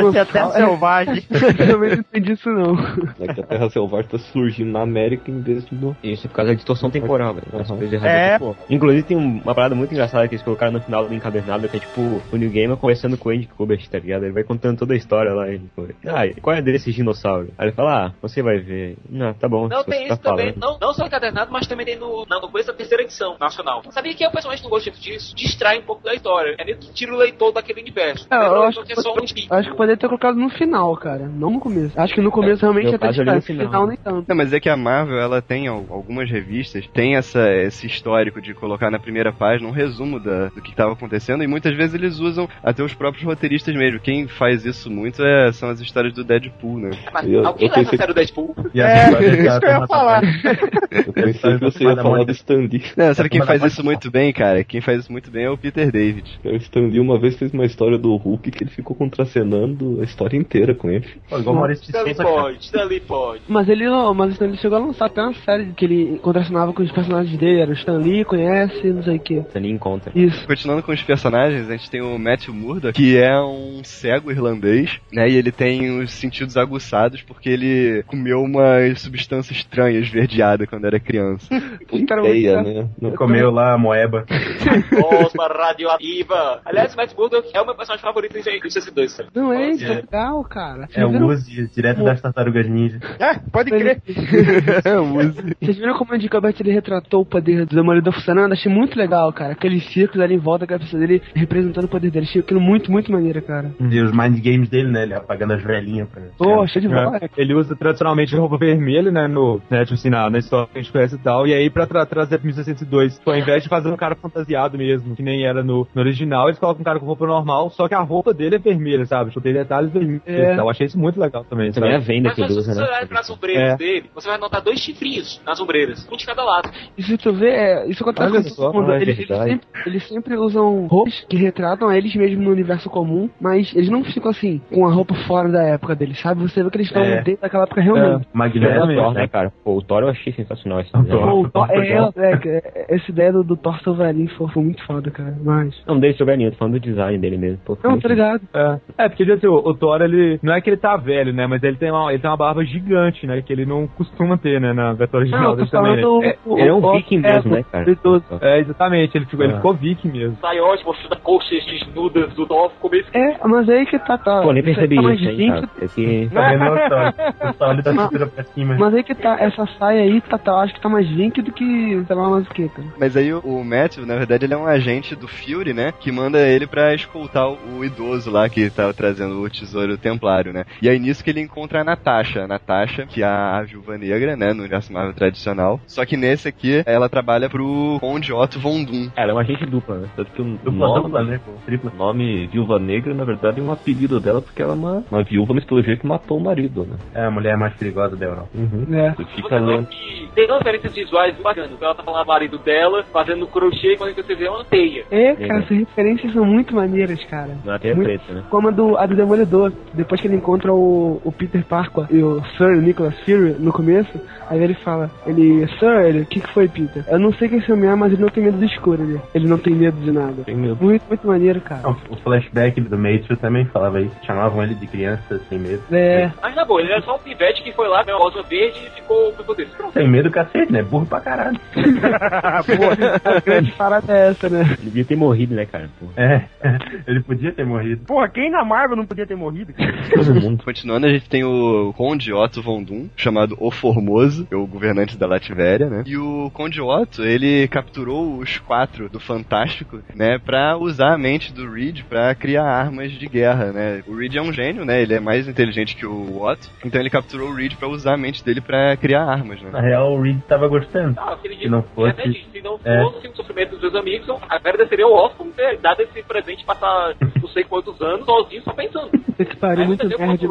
Você [LAUGHS] é até selvagem. Eu também não entendi isso não. É que a Terra Selvagem tá surgindo na América em vez de no. Isso, por causa da distorção temporal, velho. As Uhum. É. pô. Inclusive tem um- uma parada muito engraçada que eles colocaram no final do encadernado, que é tipo o New Gamer conversando com o Andy Kubert, tá ligado? Ele vai contando toda a história lá. Ele, ah, qual é desses dinossauros? Aí ele fala, ah, você vai ver. Não, tá bom. Não, se tem você tá isso também, falando. não, não só encadernado, mas também tem no, na, no começo da terceira edição nacional. Sabia que o personagem não gosta disso? Distrai um pouco da história. É meio que tira o leitor daquele universo. É, eu Lembra acho que é só um. Acho que poderia ter colocado no final, cara. Não no começo. Acho que no começo realmente meu ia ter caso ali no final. final nem tanto. Não, mas é que a Marvel, ela tem al- algumas revistas, tem essa, esse histórico de colocar na primeira página um resumo da, do que estava acontecendo, e muitas vezes eles usam até os próprios roteiristas mesmo. Quem faz isso muito é, são as histórias do Deadpool, né? Mas Eu- alguém eu leva a sério o Deadpool? É, história [LAUGHS] isso que eu ia falar. Eu pensei que você ia falar do Stan Lee. Não, sabe quem faz isso muito bem, cara? Quem faz isso muito bem é o Peter David. O Stan Lee uma vez fez uma história do Hulk que ele ficou contracenando a história inteira com ele. Pô, igual o Maurício Souza, cara. pode, Stanley pode. Mas ele, mas ele chegou a lançar até uma série que ele contracionava com os personagens dele. Era o Stan Lee, conhece, não sei o que. Você nem encontra. Isso. Continuando com os personagens, a gente tem o Matthew Murdock, que é um cego irlandês, né? E ele tem os sentidos aguçados porque ele comeu uma substância estranha, esverdeada, quando era criança. [LAUGHS] Ideia, né? Não, Comeu lá a moeba. Osma radioativa. Aliás, Matt Murdock é o meu personagem favorito em 62, sabe? Não é, Nossa, isso é legal, cara. É o Uzi, direto das tartarugas ninja. É, pode crer. [LAUGHS] Vocês viram como o Andy Kubert ele retratou o poder do Demolidor funcionando? Achei muito legal, cara. Aqueles círculos ali em volta da cabeça dele representando o poder dele. Achei aquilo muito, muito maneiro, cara. E os mind games dele, né? Ele apagando as velhinhas pra. Pô, achei de bola. É, ele usa tradicionalmente roupa vermelha, né, no, né, tipo assim, na, na história que a gente conhece e tal, e aí pra tra trazer pra 1602, tipo, ao invés de fazer um cara fantasiado mesmo, que nem era no, no original, eles colocam um cara com roupa normal, só que a roupa dele é vermelha, sabe? Tipo, tem detalhes vermelhos É. e tal. Achei isso muito legal também, Também é a sabe? venda que ele se usa, você olhar né? É. dele, você vai notar dois chifrinhos nas ombreiras, um de cada lado. E se tu vê, é, isso acontece Olha com todo mundo. é Eles, eles sempre, eles sempre usam roupas que retratam eles mesmos no universo comum, mas eles não ficam assim, com a roupa fora da época deles, sabe? Você vê que eles estão É. dentro daquela época realmente. Magneto. Exatamente. Thor, né, cara? Pô, o Thor eu achei sensacional esse Thor. Thor- é, é, é, essa ideia do, do Thor Silverine foi, foi muito foda, cara. Mas. Não, dele sobre tô falando do design dele mesmo. Pô, Não, tá ligado? É, é porque assim, o, o Thor, ele. Não é que ele tá velho, né? Mas ele tem uma, ele tem uma barba gigante, né? Que ele não costuma ter, né, na versão original dele também. né? o- Ele é um o- viking é, mesmo, o- né, cara? idoso. É, exatamente, ele ficou, ele Ah. ficou viking mesmo. Sai ótimo, mostrando coxas desnudas do Thor, ficou meio É, mas aí que tá, tá. Pô, nem percebi tá mais isso, hein, cara. É que... Tá vendo? Só olha da cintura pra cima. Mas aí que tá, essa saia aí, tá, tá, acho que tá mais link do que, sei lá, mais o que, cara. Mas aí o, o Matthew, na verdade, ele é um agente do Fury, né? Que manda ele pra escoltar o, o idoso lá que tava trazendo o tesouro templário, né? E aí nisso que ele encontra a Natasha. A Natasha, que é a, a viúva negra, né? No universo Marvel tradicional. Só que nesse aqui, ela trabalha pro Conde Otto Von Doom. Ela é uma agente dupla, né? Tanto que o Dupla, nome, dupla, né? Tripla. o nome Viúva Negra, na verdade, é um apelido dela porque ela é uma, uma viúva mitologia que matou o marido, né? É a mulher mais perigosa da Europa. É. Você Você fica lendo. que tem referências visuais bacanas. Ela tá falando do marido dela, fazendo crochê, e quando você vê é uma teia. É, cara, essas referências são muito maneiras, cara. Na teia Muito- preta, né? Como a do, a do Demolidor. Depois que ele encontra o, o Peter Parker e o Sir Nicholas Fury no começo, aí ele fala, ele, Sir, ele, o que, que foi, Peter? Eu não sei quem esse homem é, mas ele não tem medo do escuro, ele. Ele não tem medo de nada. Tem medo. Muito, muito maneiro, cara. O flashback do Matthew também falava isso. Chamavam ele de criança sem medo. É, Mas na boa, ele era só um pivete que foi lá, a rosa verde e ficou com poder. Sem medo, cacete, né? Burro pra caralho. [LAUGHS] pô, a grande parada é essa, né? Ele devia ter morrido, né, cara? Pô. É, [LAUGHS] ele podia ter morrido. Porra, quem na Marvel não podia ter morrido? Todo mundo. Continuando, a gente tem o Conde Otto Von Doom, chamado O Formoso, que é o governante da Lativéria, né? E o Conde Otto, ele capturou os quatro do Fantástico, né? Pra usar a mente do Reed pra criar armas de guerra, né? O Reed é um gênio, né? Ele é mais inteligente que o Otto, então ele capturou o Reed pra usar a mente dele pra criar armas, né? Na real, o Reed tava gostando. Ah, aquele dia, Se não fosse- até disse, se não é. fosse o sofrimento dos seus amigos, a merda seria o órfão ter dado esse presente passar não sei quantos anos sozinho só pensando. Esse pariu muito nerd,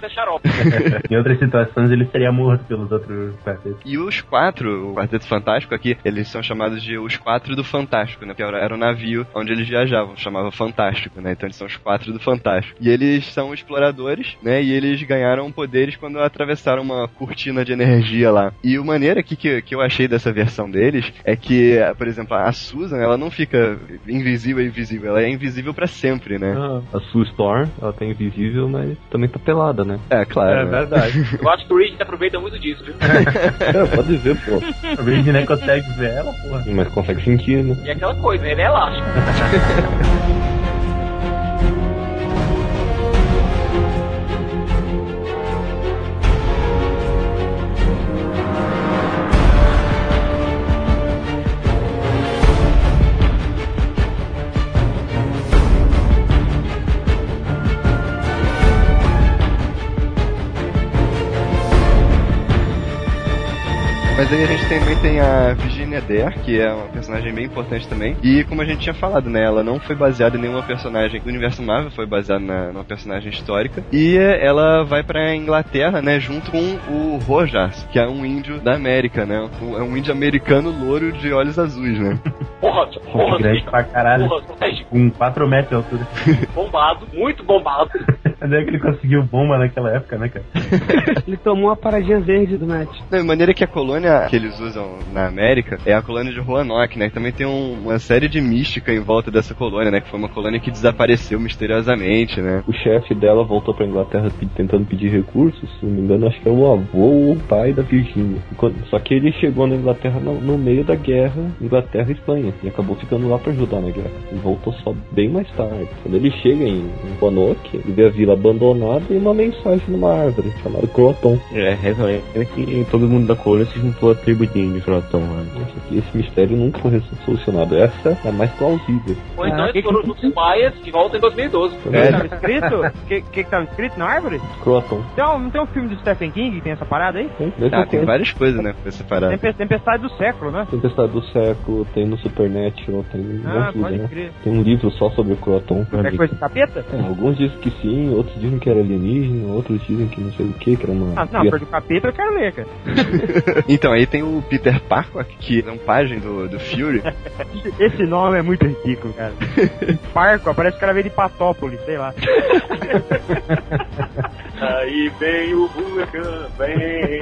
né, xarope. [LAUGHS] em outras situações, ele seria morto pelos outros quartetos. E os quatro, o Quarteto Fantástico aqui, eles são chamados de os quatro do Fantástico, né? Que era, era o navio onde eles viajavam, chamava Fantástico, né? Então eles são os quatro do Fantástico. E eles são exploradores, né? E eles ganharam poderes quando atravessaram uma cortina de energia lá. E o maneiro aqui que, que eu achei dessa versão deles é que, por exemplo, a Susan, ela não fica invisível e invisível, ela é invisível pra sempre, né? A Sue Storm, ela tá invisível, mas também tá pelada, né? É, claro. É né? verdade. Eu acho que o Reed se aproveita muito disso, viu? É, pode ver, pô. O Reed nem consegue ver ela, porra. Mas consegue sentir, né? E é aquela coisa, ele é elástico. [LAUGHS] Mas aí a gente também tem a Virginia Dare, que é uma personagem bem importante também. E como a gente tinha falado, né, ela não foi baseada em nenhuma personagem do universo Marvel, foi baseada na, numa personagem histórica. E ela vai pra Inglaterra, né, junto com o Rojas, que é um índio da América, né? Um- É um índio americano louro de olhos azuis, né? Porra, porra, grande pra caralho. porra, Com 4 metros de altura. bombado, muito bombado. Onde é que ele conseguiu bomba naquela época, né, cara? [LAUGHS] Ele tomou a paradinha verde do Matt. Não, de maneira que a colônia que eles usam na América é a colônia de Roanoke, né? Também tem um- uma série de mística em volta dessa colônia, né? Que foi uma colônia que desapareceu misteriosamente, né? O chefe dela voltou pra Inglaterra tentando pedir recursos, se não me engano, acho que é o avô ou o pai da Virgínia. Só que ele chegou na Inglaterra no, no meio da guerra, Inglaterra e Espanha, e acabou ficando lá pra ajudar na guerra. E voltou só bem mais tarde. Quando ele chega em, em Roanoke, ele vê a vila abandonada e uma mensagem numa árvore chamada Croton. É, lenda que todo mundo da colônia se juntou à tribo de índios. Nossa, que esse mistério nunca foi solucionado. Essa é a mais plausível. Ou então Ah, eles foram juntos maias de volta em 2012. É, Tava escrito? O que, que que tava escrito na árvore? Croton. Então, não tem um filme do Stephen King que tem essa parada aí? Tem, Ah, tem coisa. várias coisas, né? Separar. Tempe- Tempestade do século, né? Tempestade do século, tem no Supernatural, tem um Ah, monte de lugar. crer. Tem um livro só sobre o Croton. É que foi esse capeta? É, alguns dizem que sim, outros dizem que era alienígena, outros dizem que não sei o que, que era uma. Ah, não, porque o capeta eu quero ler, cara. [LAUGHS] Então, aí tem o Peter Parker, que é um pajem do, do Fury. [LAUGHS] Esse nome é muito ridículo, cara. [LAUGHS] Parco, parece que o cara veio de Patópolis, sei lá. Aí vem o Huracan, vem.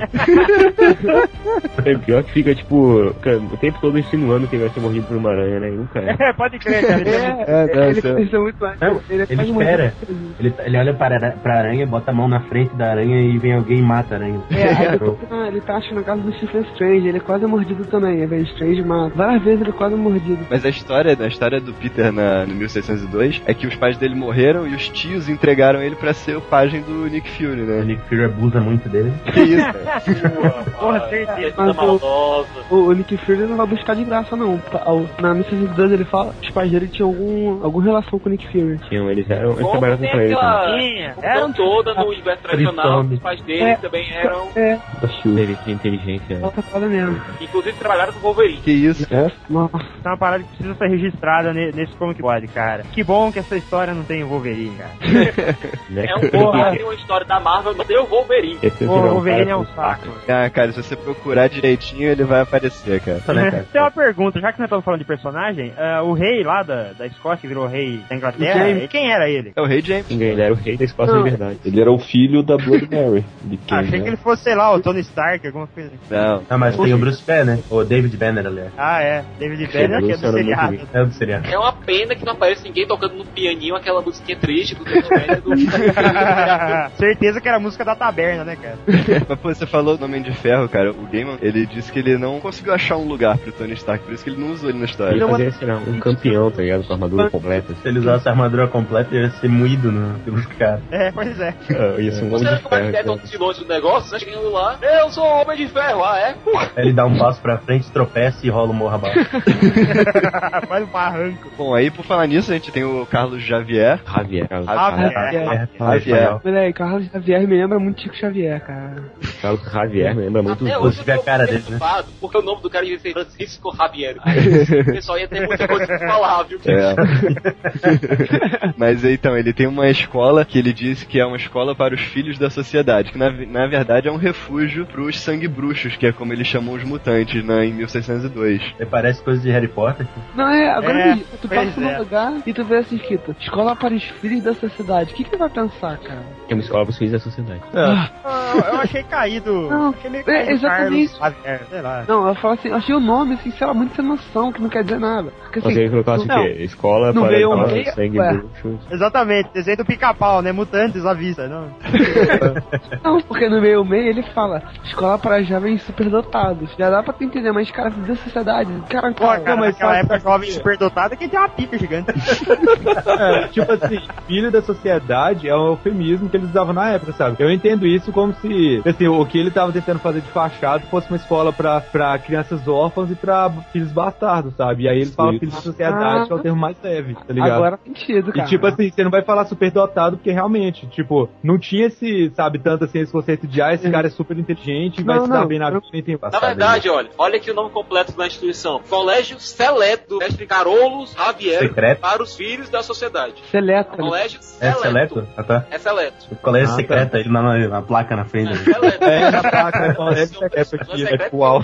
É pior que fica, tipo, cara, o tempo todo insinuando que ele vai ser mordido por uma aranha, né? Nunca é. É, pode crer, cara. Ele é É, É, ele muito mais. Não, ele, é ele quase espera. Ele, ele olha pra, ara- pra aranha, bota a mão na frente da aranha e vem alguém e mata a aranha. É, aí depois, ah, ele tá acho na casa do Stephen Strange, ele é quase mordido também, aí vem Strange mata. Várias vezes ele é quase mordido. Mas a história, a história do Peter na, no 1602 é que os pais dele morreram e os tios entregaram ele pra ser o pajem do Nick Fury, O né? Nick Fury abusa muito dele. Que isso, [LAUGHS] cara? Porra, certeza. Maldosa. O, o Nick Fury não vai buscar de graça, não. Na 1602 ele fala que os pais dele tinham algum, alguma relação com o Nick Fury. Tinham, eles eram, eles trabalhavam com ele também. Tinha. confusão toda no universo tradicional, os pais dele É. também eram, É, Da Shield. Ele tinha inteligência. parada mesmo. inclusive trabalharam com o Wolverine. Que isso? Nossa. É uma parada que precisa ser registrada ne- nesse Comic Pod, cara. Que bom que essa história não tem o Wolverine, cara. [LAUGHS] Né? É um porra, tem uma história da Marvel, não tem o Wolverine. Esse o um Wolverine cara é um saco. Ah, cara, se você procurar direitinho, ele vai aparecer, cara. Tem uma pergunta, já que nós estamos falando de personagem, ah, o rei lá da, da Escócia que virou rei da Inglaterra, quem era ele? É o Rei James. Ele era o rei da Escócia Não. de verdade. Ele era o filho da Blood Mary. De quem, Ah, achei né? que ele fosse, sei lá, o Tony Stark, alguma coisa assim. Não. Ah, mas tem o Bruce Banner, o David Banner, aliás. Ah, é. David Banner, que é do seriado. É o do seriado. É uma pena que não aparece ninguém tocando no pianinho aquela musiquinha triste do David Banner do [LAUGHS] Certeza que era a música da taberna, né, cara? [LAUGHS] Mas pô, você falou do Homem de Ferro, cara. O Gaiman, ele disse que ele não conseguiu achar um lugar pro Tony Stark, por isso que ele não usou ele na Ele história. fazia, sei lá, um campeão, tá ligado? Com a armadura completa. Se ele usasse a armadura completa, ele ia ser moído no, caras. É, pois é. Ah, ia ser um homem Você de como é ferro. é tão de longe do negócio, né? Chegando lá, eu sou o Homem de Ferro, ah é? Ele dá um passo pra frente, tropeça e rola o morro abaixo. [LAUGHS] Faz um barranco. Bom, aí por falar nisso, a gente tem o Carlos Javier. Javier. Carlos Javier. Javier. É, Javier. Olha aí, Carlos Xavier me lembra muito Chico Xavier, cara. Carlos Javier, me lembra muito até hoje a eu cara dele, né? porque o nome do cara ia ser Francisco Javier. Aí [LAUGHS] o pessoal ia ter muita coisa pra falar, viu? É. [LAUGHS] Mas então, ele tem uma escola que ele diz que é uma escola para os filhos da sociedade, que na, na verdade é um refúgio para os sangue bruxos, que é como eles chamam os mutantes na, em 1602. Ele parece coisa de Harry Potter. Não, é, agora É, me diz, tu passa é. num lugar e tu vê assim escrito, escola para os filhos da sociedade. O que que tu vai pensar, cara? É uma escola para os filhos da sociedade. Ah, eu achei caído. Não, achei meio é, caído exatamente. Carlos Xavier, sei lá. Não, eu falo assim, eu achei o nome, assim, sei lá, muito sem noção, que não quer dizer nada. Porque, Você assim, ele colocasse o não, quê? Escola não para veio para meia- sangue bruxos. Exatamente, desenho do pica-pau, né? Mutantes à vista, não? [LAUGHS] Não, porque no meio meio ele fala, escola para jovens superdotados. Já dá pra tu entender, mas cara, da sociedade, cara, Pô, cara, mas naquela época jovem superdotada quem tem uma pica gigante. [LAUGHS] É, tipo assim, filho da sociedade é um eufemismo que eles usavam na época, sabe? Eu entendo isso como se, assim, o que ele tava tentando fazer de fachada fosse uma escola pra, pra crianças órfãs e pra filhos bastardos, sabe? E aí eles falam Sim. filho da sociedade, que é o termo mais leve, tá ligado? agora sentido, E cara. tipo assim, você não vai falar superdotado porque realmente, tipo, não tinha esse, sabe, tanto assim, esse conceito de, ah, esse cara é super inteligente, vai Não, se dar não, bem na vida, nem tem Na verdade, olha, olha aqui o nome completo da instituição. Colégio Seleto, mestre Carolos Javier, Secreto? para os filhos da sociedade. Seleta, né? Colégio É Seleto. seleto? Ah, tá. É Seleto. O colégio Ah, tá. secreto, ele na, na, na placa na frente. É né? Seleto. É, a placa é colégio secreto aqui, é tipo, uau.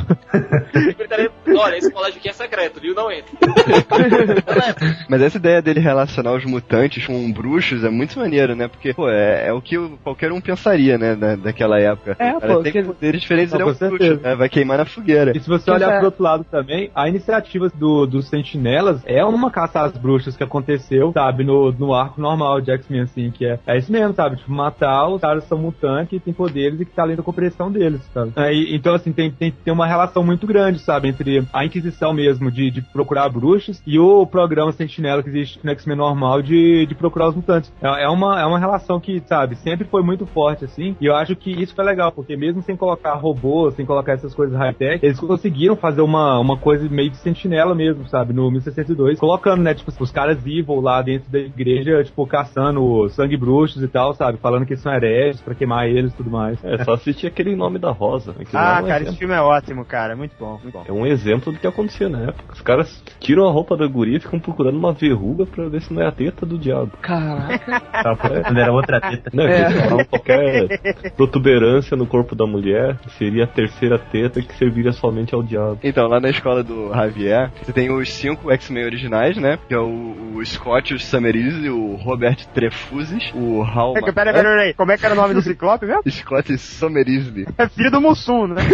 Secretaria- Olha, esse colégio aqui é secreto, viu? Não entra. [LAUGHS] Mas essa ideia dele relacionar os mutantes com bruxos é muito maneiro, né? Porque, pô, é, é o que qualquer um pensaria, né? Da, daquela época. É, pô, tem que- poderes diferentes, Não, ele é um bruxo, né? Vai queimar na fogueira. E se você olhar é. pro outro lado também, a iniciativa do, dos sentinelas é uma caça às bruxas que aconteceu, sabe, no, no arco normal de X-Men, assim, que é, é isso mesmo, sabe? Tipo, matar os caras que são mutantes e têm poderes e que tá além da compreensão deles, sabe? Aí, então, assim, tem, tem, tem uma relação muito grande, sabe, entre a Inquisição mesmo de, de procurar bruxas e o programa Sentinela que existe no X-Men normal de, de procurar os mutantes. É, é uma, é uma relação que, sabe, sempre foi muito forte, assim, e eu acho que isso foi legal, porque mesmo sem colocar robôs, sem colocar essas coisas high-tech, eles conseguiram fazer uma, uma coisa meio de sentinela mesmo, sabe, no 1062, colocando, né, tipo, os caras evil lá dentro da igreja, tipo, caçando sangue bruxos e tal, sabe, falando que eles são hereges pra queimar eles e tudo mais. É só assistir aquele nome da Rosa. Lá Ah, é um cara, exemplo- esse filme é ótimo, cara. Muito bom, muito bom. É um exemplo do que acontecia na época. Os caras tiram a roupa da guria e ficam procurando uma verruga pra ver se não é a teta do diabo. Caraca. Quando era outra teta. Não, É. qualquer protuberância no corpo da mulher seria a terceira teta que serviria somente ao diabo. Então, lá na escola do Javier, você tem os cinco X-Men originais, né? Que é o, o Scott, o Summerese, o Robert Trefuzes, o Hal... Pera, pera, pera, pera aí. Como é que era o nome do Ciclope mesmo? [LAUGHS] Scott Summerese. É filho do Mussum, né? [LAUGHS]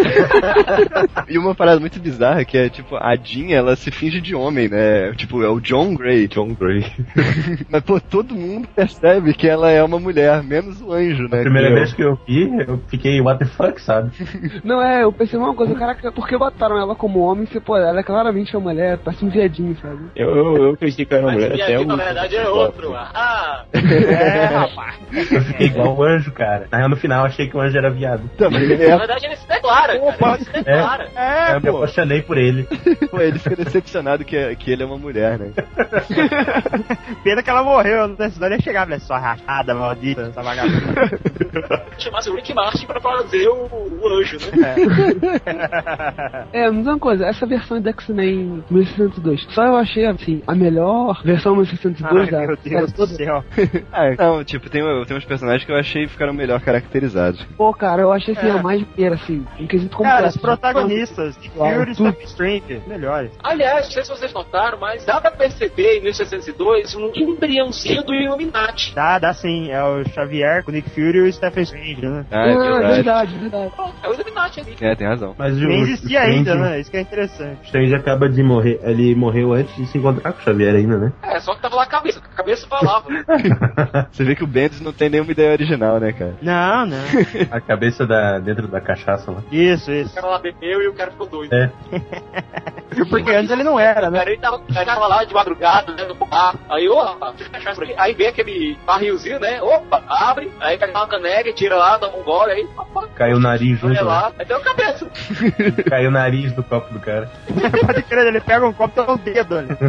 E uma parada muito bizarra que é, tipo, a Jean, ela se finge de homem, né? Tipo, é o John Grey. John Gray. [LAUGHS] Mas, pô, todo mundo percebe que ela é uma mulher, menos o anjo, né? A primeira Que é vez que eu vi, eu fiquei, what the fuck, sabe? [LAUGHS] Não, é, eu pensei uma coisa, caraca, por que botaram ela como homem se, pô, ela é claramente uma mulher, parece um viadinho, sabe? Eu, eu, eu acreditei que era uma Mas mulher o até o. na verdade, é outro. Ah! [LAUGHS] É, [LAUGHS] rapaz. Eu fiquei igual o anjo, cara. Na real, no final, achei que o anjo era viado. Também Na é, verdade, ele se declara, cara. Ele se declara. É, eu me pô. apaixonei por ele. pô, ele fica decepcionado que, que ele é uma mulher, né? Pena que ela morreu, né? Senão ele ia chegar, mulher, sua rachada, maldita, essa vagabunda. [LAUGHS] Chamasse o Rick Martin pra fazer o, o anjo, né? É, [LAUGHS] mas uma coisa, essa versão de X-Men 1602, só eu achei, assim, a melhor versão 1602 Ai, da meu série Deus do toda. céu. Ah, [LAUGHS] não, tipo, tem, tem uns personagens que eu achei que ficaram melhor caracterizados. Pô, cara, eu achei assim, É. a mais inteira, assim, em quesito Cara, completo. os protagonistas, Claro, Fury e Strange, melhores. Aliás, não sei se vocês notaram, mas dá pra perceber em 1602 um embriãozinho do Illuminati. Dá, dá sim, é o Xavier com o Nick Fury e o Stephen Strange, né? Ah, é Ah, verdade. verdade, verdade. É o Illuminati ali. É, tem razão. Mas o, Nem o existia Strange- ainda, né? Isso que é interessante. O Strange acaba de morrer. Ele morreu antes de se encontrar com o Xavier ainda, né? É, só que tava lá a cabeça, a cabeça falava. [LAUGHS] Você vê que o Bendis não tem nenhuma ideia original, né, cara? Não, não. [LAUGHS] A cabeça da, dentro da cachaça lá. Isso, O isso. cara lá bebeu e o cara ficou doido. É. [LAUGHS] Porque antes ele não era, O né? cara, ele tava, ele tava lá de madrugada, né, no bar. Aí, opa, deixa eu achar isso aqui. Aí vem aquele barrilzinho, né? Opa, abre. Aí pega uma caneca, tira lá, dá um gole, aí, opa, Caiu o nariz junto lá. Aí tem uma cabeça. [LAUGHS] Caiu o nariz do copo do cara. [LAUGHS] Pode crer, ele pega um copo e dá um dedo ali. [LAUGHS]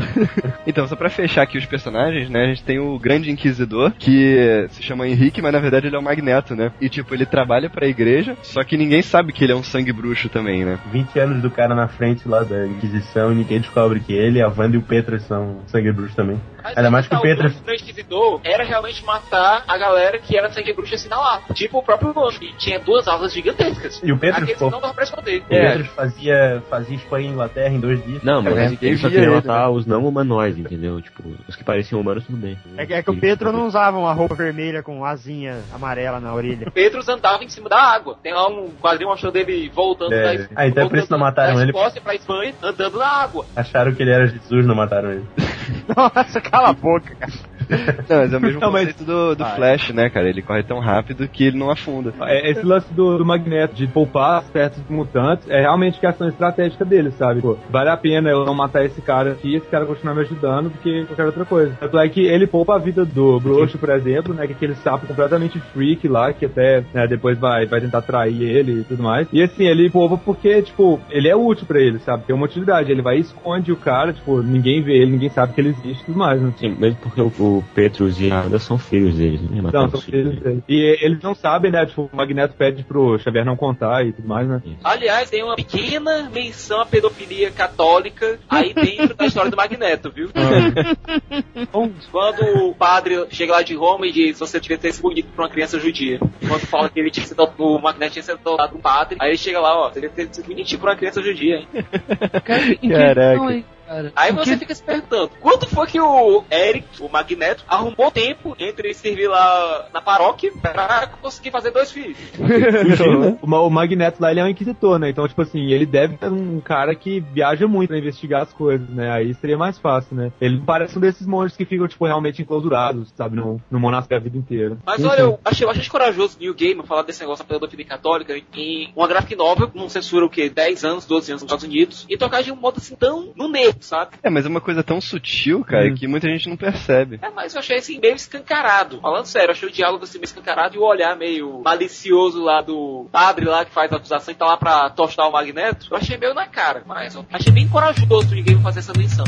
Então, só pra fechar aqui os personagens, né, a gente tem o Grande Inquisidor, que se chama Henrique, mas na verdade ele é o Magneto, né? E tipo, ele trabalha pra igreja, só que ninguém sabe que ele é um sangue bruxo também, né? 20 anos do cara na frente lá da Inquisição e ninguém descobre que ele, a Wanda e o Petro são sangue bruxo também. Mas Ainda mais que o Pedro- O grande inquisidor era realmente matar a galera que era sangue bruxa assim na lá. Tipo o próprio Anjo. E tinha duas asas gigantescas. E o Pedro Aqueles ficou- não dava pra esconder. O Petro fazia, fazia Espanha e Inglaterra em dois dias. Não, mas É, ele, só queria ele, matar os não humanoides, entendeu? Tipo, os que pareciam humanos, tudo bem. É que, é que o Pedro não usava uma roupa vermelha com asinha amarela na orelha. O Pedro andava em cima da água. Tem lá um quadrinho mostrando ele voltando É. da Ah, então é por isso que não mataram da ele. Escócia pra Espanha, andando na água. Acharam que ele era Jesus, não mataram ele. [LAUGHS] Nossa, cala a boca, cara. [LAUGHS] Não, mas é o mesmo Não, mas- conceito do, do Flash, né, cara? Ele corre tão rápido que ele não afunda. É, Esse lance do, do Magneto de poupar as peças dos mutantes é realmente questão estratégica dele, sabe? Pô, vale a pena eu não matar esse cara aqui, esse cara continuar me ajudando do que qualquer outra coisa. Tanto é que ele poupa a vida do Bruxo, por exemplo, né? Que é aquele sapo completamente freak lá, que até né, depois vai, vai tentar trair ele e tudo mais. E assim, ele poupa porque, tipo, ele é útil pra ele, sabe? Tem uma utilidade. Ele vai e esconde o cara, tipo, ninguém vê ele, ninguém sabe que ele existe e tudo mais, né? Sim, mesmo porque o, o Petrus e a Wanda são filhos deles, né? Não, são os filhos filhos dele. dele. E eles não sabem, né? Tipo, o Magneto pede pro Xavier não contar e tudo mais, né? Aliás, tem uma pequena menção à pedofilia católica aí dentro da história do Magneto, viu? [LAUGHS] Quando o padre chega lá de Roma e diz você devia ter sido bonito pra uma criança judia. Quando fala que ele tinha sido, o Magneto tinha sido adotado um padre, aí ele chega lá, ó, você devia ter sido bonitinho pra uma criança judia, hein? Caraca. Cara. Aí você que- fica se perguntando, quanto foi que o Eric, o Magneto, arrumou tempo entre servir lá na paróquia pra conseguir fazer dois filhos? o, Ma- o Magneto lá, ele é um inquisitor, né? Então, tipo assim, ele deve ser um cara que viaja muito pra investigar as coisas, né? Aí seria mais fácil, né? Ele não parece um desses monstros que ficam, tipo, realmente enclausurados, sabe? No, no monastério a vida inteira. Mas olha, eu achei bastante corajoso New Game falar desse negócio da pedofilia católica em uma graphic novel, não censura o que, 10 anos, 12 anos nos Estados Unidos, e tocar de um modo assim tão no negro, sabe? É, mas é uma coisa tão sutil, cara, Hum. que muita gente não percebe. É, mas eu achei assim meio escancarado. Falando sério, eu achei o diálogo assim meio escancarado e o olhar meio malicioso lá do padre lá que faz a acusação e tá lá pra tostar o Magneto. Eu achei meio na cara, mas eu achei bem corajoso New Game fazer essa menção.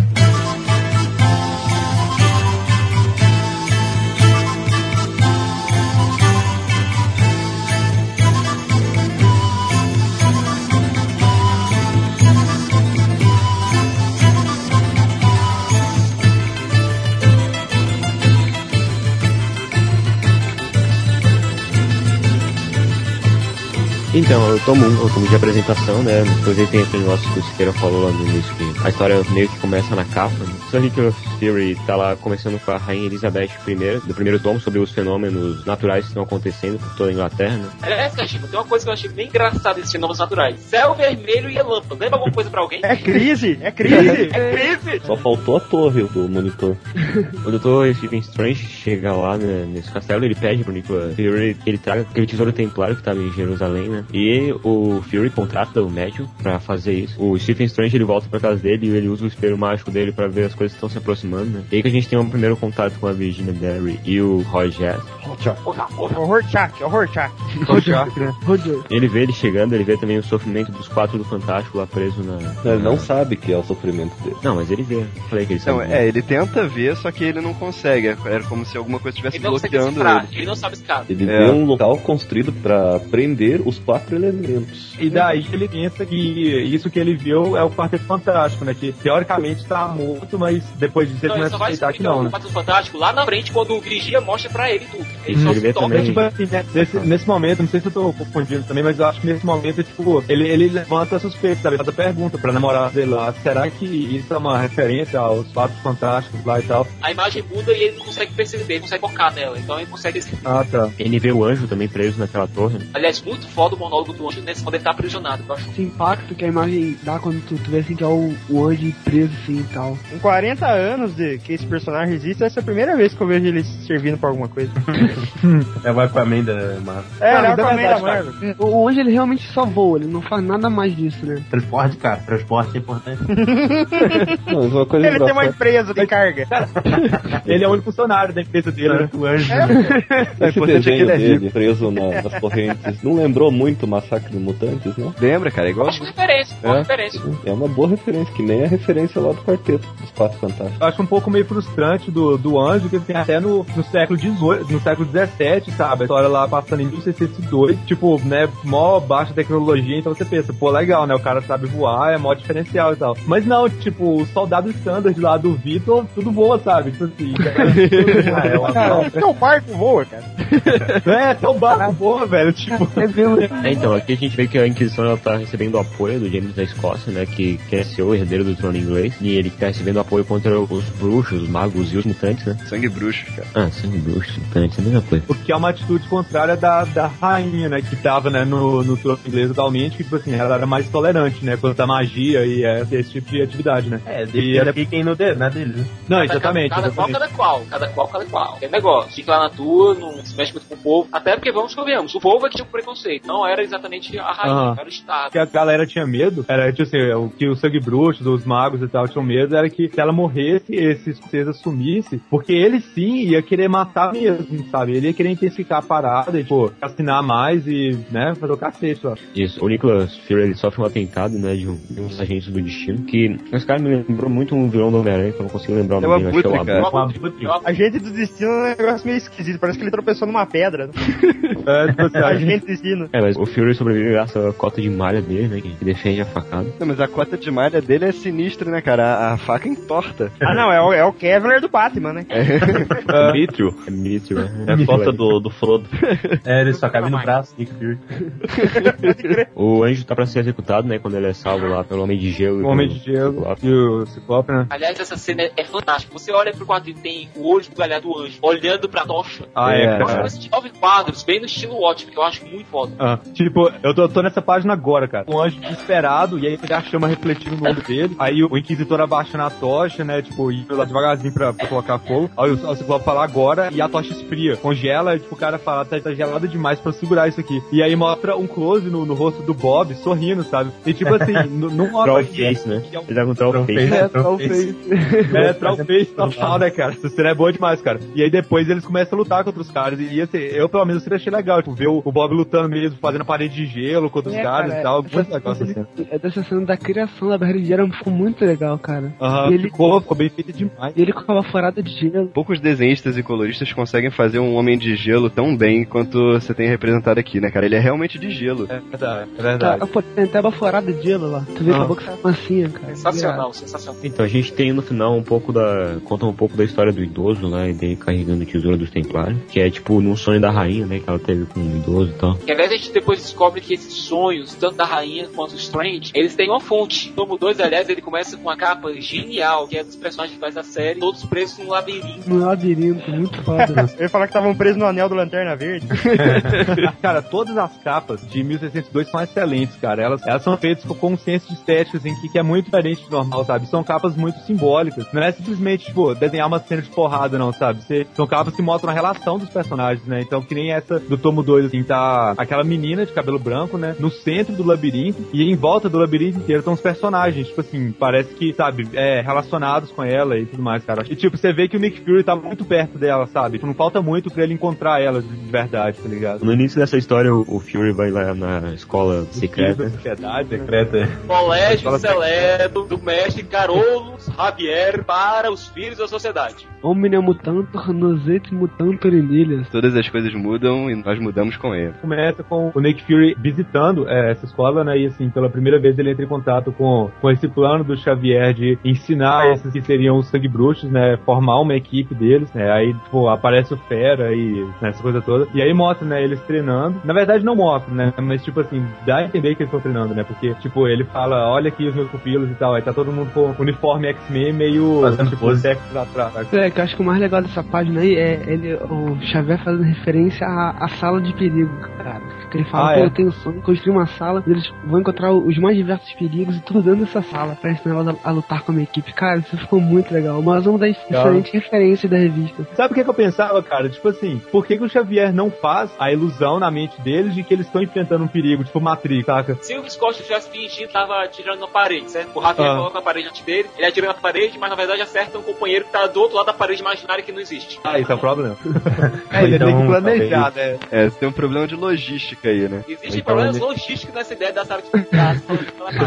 Então, eu tomo um, eu tomo de apresentação, né? Depois aí tem aquele negócio que o Siqueira falou lá no início, que a história meio que começa na capa. Né? Sir Nicholas Fury tá lá começando com a Rainha Elizabeth I, do primeiro tomo, sobre os fenômenos naturais que estão acontecendo por toda a Inglaterra, né? Aliás, Cachico, tem uma coisa que eu achei bem engraçada desses fenômenos naturais. Céu vermelho e relâmpago. Lembra alguma coisa pra alguém? É crise, é crise. [LAUGHS] É crise! Só faltou a torre do monitor. O Dr. Stephen Strange chega lá né, nesse castelo, ele pede pro Nicholas Fury que ele traga aquele tesouro templário que tava em Jerusalém, né? E o Fury contrata o médium pra fazer isso. O Stephen Strange ele volta pra casa dele e ele usa o espelho mágico dele pra ver as coisas que estão se aproximando, né? E aí que a gente tem um primeiro contato com a Virginia Derry e o Roy Jazz. Horror Chuck, horror Chuck. Roger. Ele vê ele chegando, ele vê também o sofrimento dos quatro do Fantástico lá preso na. Ele não sabe que é o sofrimento dele. Não, mas ele vê. Eu Falei que ele Então, sabe. é, ele tenta ver, só que ele não consegue. Era como se alguma coisa estivesse não bloqueando ele. ele não sabe esse caso. Ele É. vê um local construído pra prender os quatro elementos. E daí ele pensa que isso que ele viu é o Quarteto Fantástico, né? Que teoricamente tá morto, mas depois disso ele Não, começa a aceitar que não, o né? Quarteto Fantástico lá na frente quando o Vigia mostra pra ele tudo. Ele só Ele se toca É tipo assim, né? Nesse, nesse momento, não sei se eu tô confundindo também, mas eu acho que nesse momento, tipo, ele, ele levanta a suspeita, sabe? Ele faz a pergunta pra namorada dele lá, será que isso é uma referência aos fatos fantásticos lá e tal? A imagem muda e ele não consegue perceber, ele não consegue focar nela. Então ele consegue. Ah, tá. Ele vê o anjo também preso naquela torre. né? Aliás, muito foda o monólogo do anjo nesse quando ele tá aprisionado. Eu acho Esse impacto que a imagem dá quando tu, tu vê assim que é o, o anjo preso assim e tal. Em 40 anos de que esse personagem existe, essa é a primeira vez que eu vejo ele servindo pra alguma coisa. [LAUGHS] É o Aquaman da Marvel. É, é o mas é Aquaman da Marvel. O, anjo ele realmente só voa, ele não faz nada mais disso, né? Transporte, cara. Transporte é importante. [LAUGHS] Não, uma coisa Ele tem uma empresa de carga. [LAUGHS] Ele é o único funcionário da empresa dele, né? o anjo. Esse é desenho ele é dele preso na- nas correntes não lembrou muito o Massacre de Mutantes, não? Lembra, cara? É igual. Acho que referência, boa É. referência. É uma boa referência, que nem a referência lá do quarteto dos Quatro Fantásticos. Eu acho um pouco meio frustrante do, do anjo, que ele tem até no, no século XVIII, no século XVII, sabe? A história lá passando em 1602, tipo, né, mó baixa tecnologia, então você pensa, pô, legal, né? O cara sabe voar, é mó diferencial e tal. Mas não, tipo, o soldado standard lá do Vitor, tudo voa, sabe? Tipo assim, [LAUGHS] [LAUGHS] ah, é uma Cara, teu barco voa, cara. É, tão barco [LAUGHS] voa, velho, tipo... É mesmo. É, então, aqui a gente vê que a Inquisição ela tá recebendo apoio do James da Escócia, né? Que quer ser o herdeiro do trono inglês. E ele tá recebendo apoio contra os bruxos, os magos e os mutantes, né? Sangue bruxo, cara. Ah, sangue bruxos, mutantes, é a mesma coisa. O que é uma atitude contrária da, da rainha, né? Que tava, né, no, no trono inglês totalmente, que, tipo assim, ela era mais tolerante, né? Quanto à magia e é, esse tipo de atividade, né? É, E depende era- de quem no dedo, na deles, né? Não, Cada- exatamente. Cada, qual, exatamente. cada qual. Cada qual, cada qual. É negócio. Fica lá na tua, não se mexe muito com o povo. Até porque, vamos que venhamos, o povo é que tinha o preconceito. Não era exatamente a rainha, era o Estado. que a galera tinha medo era, tipo assim, o que os sangue bruxos, os magos e tal tinham medo era que se ela morresse, esse escocesa sumisse, porque ele sim ia querer matar mesmo, sabe? Ele ia querer intensificar a parada e, tipo, assinar mais e, né, fazer o cacete, ó. Isso. O Nicholas Fury ele sofre um atentado, né? De, um, de uns agentes do destino. Que esse cara me lembrou muito um vilão do Homem-Aranha, que eu não consigo lembrar o É nome dele. acho que é o. Abutre. Um abutre. Eu- A gente do destino é um negócio meio esquisito. Parece que ele tropeçou numa pedra. né? É, tipo assim, [LAUGHS] A a gente- gente do destino. É, mas o Fury sobrevive graças à cota de malha dele, né? Que defende a facada. Não, mas a cota de malha dele é sinistra, né, cara? A, a faca entorta. Ah, não, é o, é o Kevlar do Batman, né? Mithril É Mithril, é a foto do, do Frodo. É, ele só cabe no braço, Nick Fury. [LAUGHS] O anjo tá pra ser executado, né? Quando ele é salvo lá pelo Homem de Gelo. o Homem de Gelo Ciclope. e o Ciclope, né? Aliás, essa cena é, é fantástica. Você olha pro quadro e tem o olho do galhado do anjo olhando pra tocha. Ah, É, é, Eu acho cara. que de nove quadros, bem no estilo Watchmen, que eu acho muito foda. Ah, tipo, eu tô, tô nessa página agora, cara. Um anjo desesperado, e aí a chama refletindo no olho dele. Aí o Inquisitor abaixando a tocha, né? Tipo, indo lá devagarzinho pra, pra colocar fogo. Aí o, o Ciclope fala agora, e a tocha esfria. Congela, e tipo, o cara fala, tá, tá gelado demais pra segurar isso aqui. E aí mostra um close no, no rosto do Bob, sorrindo, sabe? E tipo assim, [LAUGHS] não mostra que, Trollface, né? é um Ele tá com Trollface. Trollface. é, [LAUGHS] Trollface. É, Trollface total, né, cara? Essa cena é boa demais, cara. E aí depois eles começam a lutar contra os caras. E assim, eu, pelo menos, achei legal. Tipo, ver o, o Bob lutando mesmo, fazendo a parede de gelo contra os É, caras cara, e tal. essa Muito legal essa cena-. É dessa cena da criação da barreira de gelo ficou muito legal, cara. Aham, E ele- ficou, ficou bem feito demais. E ele com aquela forada de gelo. Poucos desenhistas e coloristas conseguem fazer um homem de gelo tão bem quanto você tem representado aqui, né, cara? Ele é realmente de gelo. É verdade, é Tá, verdade. pô, tem até baforada de gelo lá. Tu vê que Ah. a boca sai mansinha, cara. Sensacional, sensacional. Então a gente tem no final um pouco da. conta um pouco da história do idoso lá, e dele carregando o tesouro dos templários, que é tipo num sonho da rainha, né, que ela teve com um idoso e tal. E aliás, a gente depois descobre que esses sonhos, tanto da rainha quanto do Strange, eles têm uma fonte. O tomo 2, aliás, ele começa com uma capa genial, que é dos personagens principais da série, todos presos num labirinto. No labirinto, muito foda. [LAUGHS] Eu ia falar que estavam presos no anel do Lanterna Verde. [LAUGHS] Cara, todas as capas de 1602 são excelentes, cara. Elas, elas são feitas com um senso de estética, assim, que, que é muito diferente do normal, sabe? São capas muito simbólicas. Não é simplesmente, tipo, desenhar uma cena de porrada, não, sabe? Você- são capas que mostram a relação dos personagens, né? Então, que nem essa do tomo 2, assim, tá aquela menina de cabelo branco, né? No centro do labirinto, e em volta do labirinto inteiro estão os personagens, tipo assim, parece que, sabe, é, relacionados com ela e tudo mais, cara. E, tipo, você vê que o Nick Fury tá muito perto dela, sabe? Tipo, não falta muito pra ele encontrar ela de de verdade, tá ligado? No início dessa história, o, o Fury vai lá na escola secreta. Sociedade? Secreta. Colégio Seleto do mestre Carolus Javier para os filhos da sociedade. Omnia mutantur, nosete mutantur inilhas. Todas as coisas mudam e nós mudamos com ele. começa com o Nick Fury visitando é, essa escola, né? E assim, pela primeira vez ele entra em contato com, com esse plano do Xavier de ensinar esses que seriam os sangue bruxos, né? Formar uma equipe deles, né? Aí, tipo, aparece o Fera e né, essa coisa toda. E aí mostra, né, eles treinando. Na verdade, não mostra, né? Mas, tipo assim, dá a entender que eles estão treinando, né? Porque, tipo, ele fala, olha aqui os meus pupilos e tal. Aí tá todo mundo com uniforme X-Men meio, Fazendo tipo, pose. sexo atrás. É, que eu acho que o mais legal dessa página aí é ele, o Xavier fazendo referência à, à sala de perigo, cara. Que ele fala, Ah, pô, é? eu tenho um sonho de construir uma sala, e eles vão encontrar os mais diversos perigos e tudo dentro dessa sala, pra ensinar elas a, a lutar como equipe. Cara, isso ficou muito legal. Mas uma das excelentes referências da revista. Sabe o que, que eu pensava, cara? Tipo assim, por que, que o Xavier não faz a ilusão na mente deles de que eles estão enfrentando um perigo, tipo Matrix, saca? Se o Scott tivesse fingido que tava atirando na parede, certo? O Javier Ah. coloca na parede antes dele, ele atira na parede, mas na verdade acerta um companheiro que tá do outro lado da parede imaginária que não existe. Ah, isso é o problema. É, [LAUGHS] ele tem que então, planejar, né? É, você tem um problema de logística aí, né? Existem Então, problemas ele- logísticos nessa ideia da sala de casa.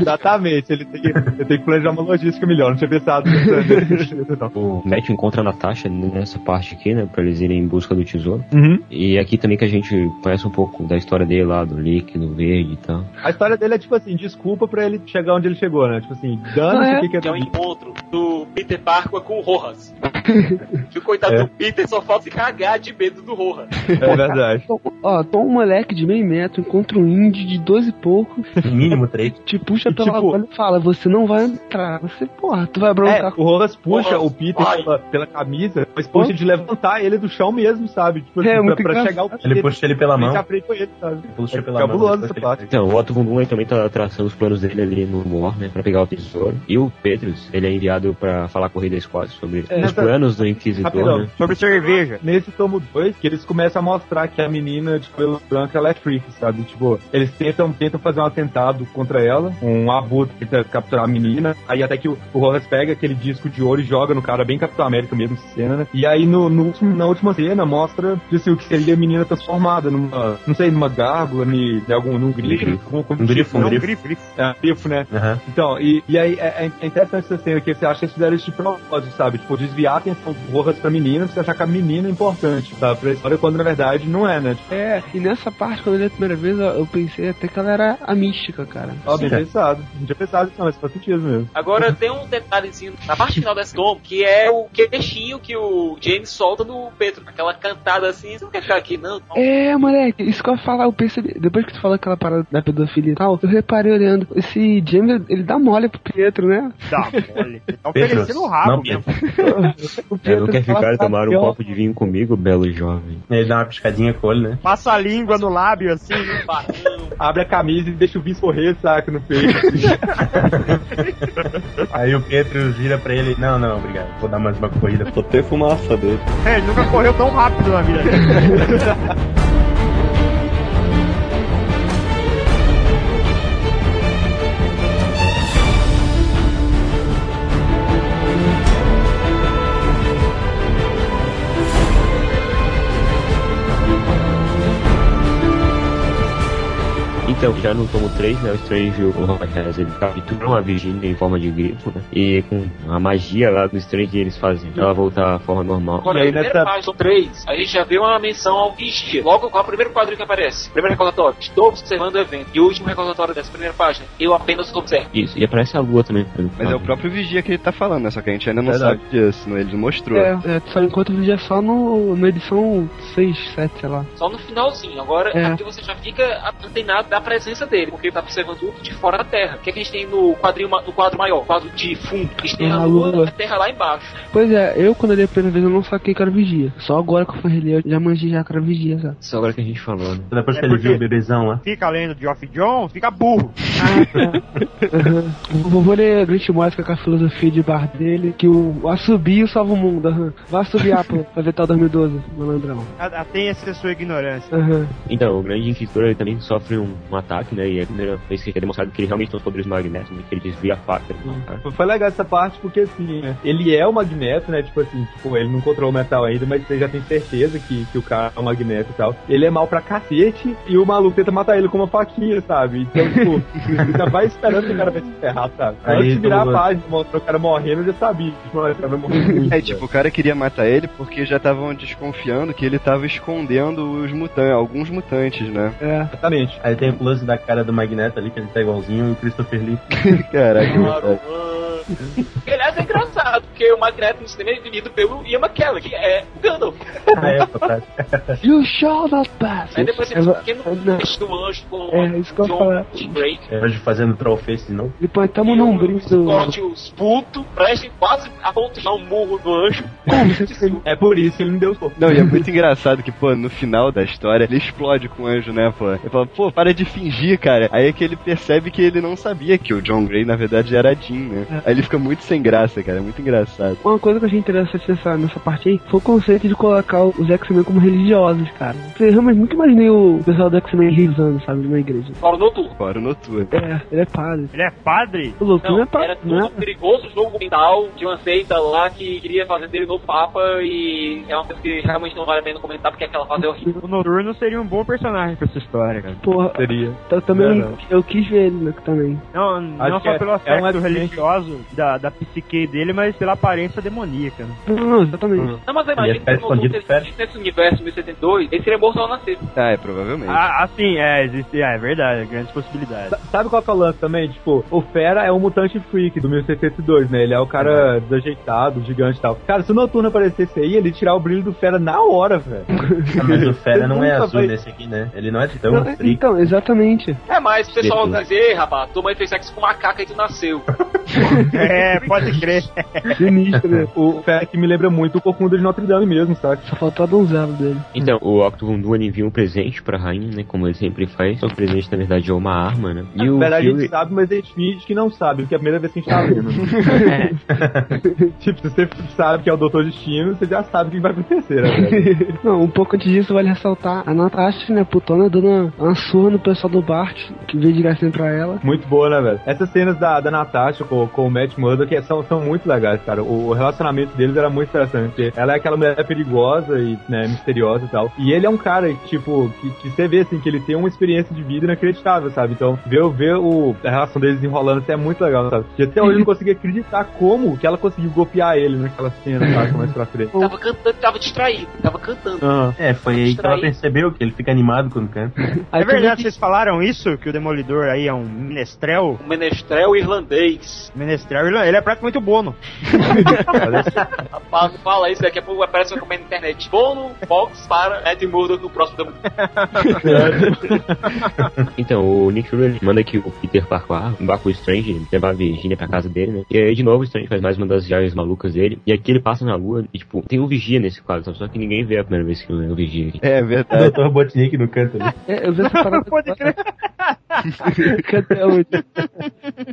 Exatamente, ele tem, que, ele tem que planejar uma logística melhor, não tinha pensado. [LAUGHS] O Matt encontra a Natasha nessa parte aqui, né, pra eles irem em busca do tesouro. Uhum. E aqui também que a gente conhece um pouco da história dele lá, do líquido verde e tal. A história dele é tipo assim, desculpa pra ele chegar onde ele chegou, né? Tipo assim, dando Ah, é? o que, que Que é um é. encontro do Peter Parker com o Rojas. [LAUGHS] que o coitado É. do Peter só falta se cagar de medo do Rojas. É verdade. Ó, tô um moleque de meio metro, encontra um índio de 12 e pouco, No mínimo três. te puxa pela tipo- e fala, você não vai entrar. Você, porra, tu vai É, broncar o Rojas puxa Rojas, o Peter pela, pela camisa, mas puxa de levantar ele do chão mesmo, sabe? Tipo, É, assim, pra, pra chegar o Ele puxa ele pela mão. Ele ele, sabe? Puxa É pela mão. essa parte. Então, o Otto Von também tá traçando os planos dele ali no War, né, pra pegar o tesouro. E o Petrus, ele é enviado pra falar com o Rei da Escócia sobre É, os planos do Inquisidor, Rapidão. né. Sobre cerveja. Nesse tomo 2, que eles começam a mostrar que a menina de cabelo branco ela é freak, sabe? Tipo, eles tentam, tentam fazer um atentado contra ela, um abutre tenta capturar a menina, aí até que o, o Rojas pega aquele disco de ouro e joga no cara, bem Capitão América mesmo, essa cena, né? E aí no, no na última cena mostra assim, o que seria a menina transformada numa, não sei, numa gárgula, em, em algum, num grifo. Com, com, Um grifo, um grifo. É, grifo, né? Aham. Então, e, e aí é, é interessante essa cena que você acha que eles fizeram isso de propósito, sabe? Tipo, desviar a atenção do Rojas pra menina, pra você achar que a menina é importante, sabe? Pra história, quando na verdade não é, né? Tipo, É, e nessa parte, quando a primeira vez, eu, eu pensei até que ela era a mística, cara. ó, bem pensado. Não tinha pensado nisso, não, mas faz sentido mesmo. Agora tem um detalhezinho na parte final desse tomo, que é o queixinho que o James solta no Pedro. Aquela cantada assim, você não quer ficar aqui, não? É, moleque, isso que eu ia falar, eu percebi. Depois que tu falou aquela parada da pedofilia e tal, eu reparei olhando. Esse James, ele dá mole pro Pietro, né? Dá, olha. Tá oferecendo o rabo não, mesmo. [LAUGHS] O É, não quer ficar e tomar um copo de vinho comigo, belo jovem. Ele dá uma piscadinha com o olho, né? Passa a língua no lábio assim. Barrão. Abre a camisa e deixa o vinho escorrer, saca, no peito. [LAUGHS] Aí o Pedro vira pra ele, não, não, obrigado, vou dar mais uma corrida. Só ter fumaça dele. É, ele nunca correu tão rápido na vida [LAUGHS] Então, já no tomo 3, né, o Strange e o Rogers, ele capturam a Virginia em forma de grifo, né? E com a magia lá do Strange eles fazem ela voltar à forma normal. E aí na primeira nessa- página 3, a gente já vê uma menção ao Vigia. Logo qual é o primeiro quadrinho que aparece? Primeiro recordatório. Estou observando o evento. E o último recordatório dessa primeira página. Eu apenas observo. Isso, e aparece a lua também. Mas é o próprio Vigia que ele tá falando, né? Só que a gente ainda não Verdade. sabe disso, né? ele não mostrou. É, é, só enquanto o vídeo é só no, na edição 6, 7, sei lá. Só no finalzinho. Agora, É. aqui você já fica antenado da presença dele, porque ele tá observando tudo de fora da Terra. O que, é que a gente tem no quadrinho no quadro maior, quadro de fundo? A gente tem a Ah, Lua Lua. e a Terra lá embaixo. Pois é, eu quando li a primeira vez eu não saquei que era vigia. Só agora que eu fui reler eu já manjei já que era vigia, sabe? Só agora que a gente falou, né? Depois que É ele viu o bebezão lá. Fica lendo Geoff Jones, fica burro. [LAUGHS] Aham. Vou, ler a Grant Morrison com a filosofia de bar dele, que o assobio salva o mundo. aham. Vai assobiar pra, pra ver tal 2012, malandrão. A- a- Tem essa sua ignorância. Aham. Então, o grande inquisidor ele também sofre um, um ataque, né? E é a primeira vez que é demonstrado que ele realmente tem os poderes magnéticos, né? Que ele desvia a faca. né? Foi legal essa parte porque assim, né, ele é o Magneto, né? Tipo assim, tipo, ele não encontrou o metal ainda, mas você já tem certeza que, que o cara é o Magneto e tal. Ele é mal pra cacete e o maluco tenta matar ele com uma faquinha, sabe? Então, tipo, você já vai esperando que o cara vai se ferrar, sabe? Aí, Antes de virar a página e mostrar o cara morrendo, eu já sabia que esse cara vai morrer muito. É, tipo, o cara queria matar ele porque já estavam desconfiando que ele tava escondendo os mutantes, alguns mutantes, né? É. Exatamente. Aí tem o close da cara do Magneto ali, que ele tá igualzinho o Christopher Lee. [LAUGHS] Caraca, Claro, mano. Que, aliás, é engraçado, porque o Magneto no cinema é definido pelo Ian McKellen, que é o Gandalf. Ah, é. [LAUGHS] You shall not pass. Aí depois você É, tem um pequeno não. do anjo com É, isso que eu John falar. Drake. É, Hoje fazendo trollface de novo. Ele põe tamo num brinco. Corte os putos, prestem quase a dar um murro do anjo. [LAUGHS] É por isso que ele não deu soco. Não, e é muito engraçado que, pô, no final da história, ele explode com o anjo, né, pô? Ele fala, pô, para de fingir, cara. Aí é que ele percebe que ele não sabia que o John Gray, na verdade, era Jean, né? Aí ele fica muito sem graça, cara. É muito engraçado. Uma coisa que eu achei interessante nessa, nessa parte aí foi o conceito de colocar os X-Men como religiosos, cara. Eu realmente nunca imaginei o pessoal do X-Men rezando, sabe, numa igreja. Fora o noturno. Fora o noturno. É, ele é padre. Ele é padre? O Não, é padre, era tudo né? um perigoso jogo mental de uma seita lá que queria fazer dele novo Papa e é uma coisa que realmente não vale a pena comentar porque aquela fase é horrível. O Noturno seria um bom personagem pra essa história, cara. Porra, Seria. eu também Não, não. eu quis ver ele né, também. Não, não só é- pelo é um aspecto religioso da, da psique dele, mas pela aparência demoníaca. Né? Não, não, exatamente. Não, mas é que se o Noturno escondido, existisse nesse universo 1072, ele seria morto ao nascer. Ah, é, provavelmente. Ah, assim, é, existe, é, é verdade, grandes possibilidades. Sa- Sabe qual que é o lance também? Tipo, o Fera é um mutante freak do 1602, né? Ele é o cara desajeitado, gigante e tal. Cara, se o Noturno aparecesse aí, ele ia tirar o brilho do Fera na hora, velho. Ah, mas o Fera não é azul vai- nesse aqui, né? Ele não é tão Não, freak. então, exatamente. É, mas o pessoal vai dizer, rapaz, tua mãe fez sexo com macaca e tu nasceu. [LAUGHS] É, pode crer. [LAUGHS] Sinistro, né? [LAUGHS] O que me lembra muito o Corcunda de Notre Dame mesmo, sabe? Só faltou a donzela dele. Então, o Octavon Duan envia um presente pra rainha, né? Como ele sempre faz. Só que o presente, na verdade, é uma arma, né? E Na o verdade, a Fury... gente sabe, mas a gente finge que não sabe, porque é a primeira vez que a gente tá vendo. né? [LAUGHS] [LAUGHS] tipo, se você sabe que é o Doutor Destino, você já sabe o que vai acontecer, né? Não, um pouco antes disso, vale ressaltar a Natasha, né, putona, dando uma, uma surra no pessoal do Bart, que veio de graça pra ela. Muito boa, né, velho? Essas cenas da, da Natasha com, com o Matt Murdock que são, são muito legais, cara. O, relacionamento deles era muito interessante. porque Ela é aquela mulher perigosa e, né, misteriosa e tal. E ele é um cara, tipo, que, que você vê, assim, que ele tem uma experiência de vida inacreditável, sabe? Então, ver, ver o, a relação deles enrolando assim, é muito legal, sabe? E até hoje eu não [LAUGHS] consegui acreditar como que ela conseguiu golpear ele naquela cena, sabe? Mais pra frente. Tava cantando, tava distraído, tava cantando. Aham. É, foi aí que ela percebeu que ele fica animado quando canta. [LAUGHS] É verdade, vocês falaram isso? Que o Demolidor aí é um menestrel? Um menestrel irlandês. Menestrel, ele ele é praticamente o Bono. Não fala isso, daqui a pouco aparece uma comendo na internet. Bono, Fox para Ed Murdoch no próximo da [LAUGHS] Então, o Nick Fury manda que o Peter Parker vá com o Strange levar a Virginia pra casa dele, né? E aí, de novo, o Strange faz mais uma das viagens malucas dele. E aqui ele passa na lua e, tipo, tem um vigia nesse quadro, sabe? Só que ninguém vê a primeira vez que o vigia aqui. É verdade. Dr. Robotnik no canto ali. É, eu vi essa [LAUGHS] parada. Pode crer. que até hoje.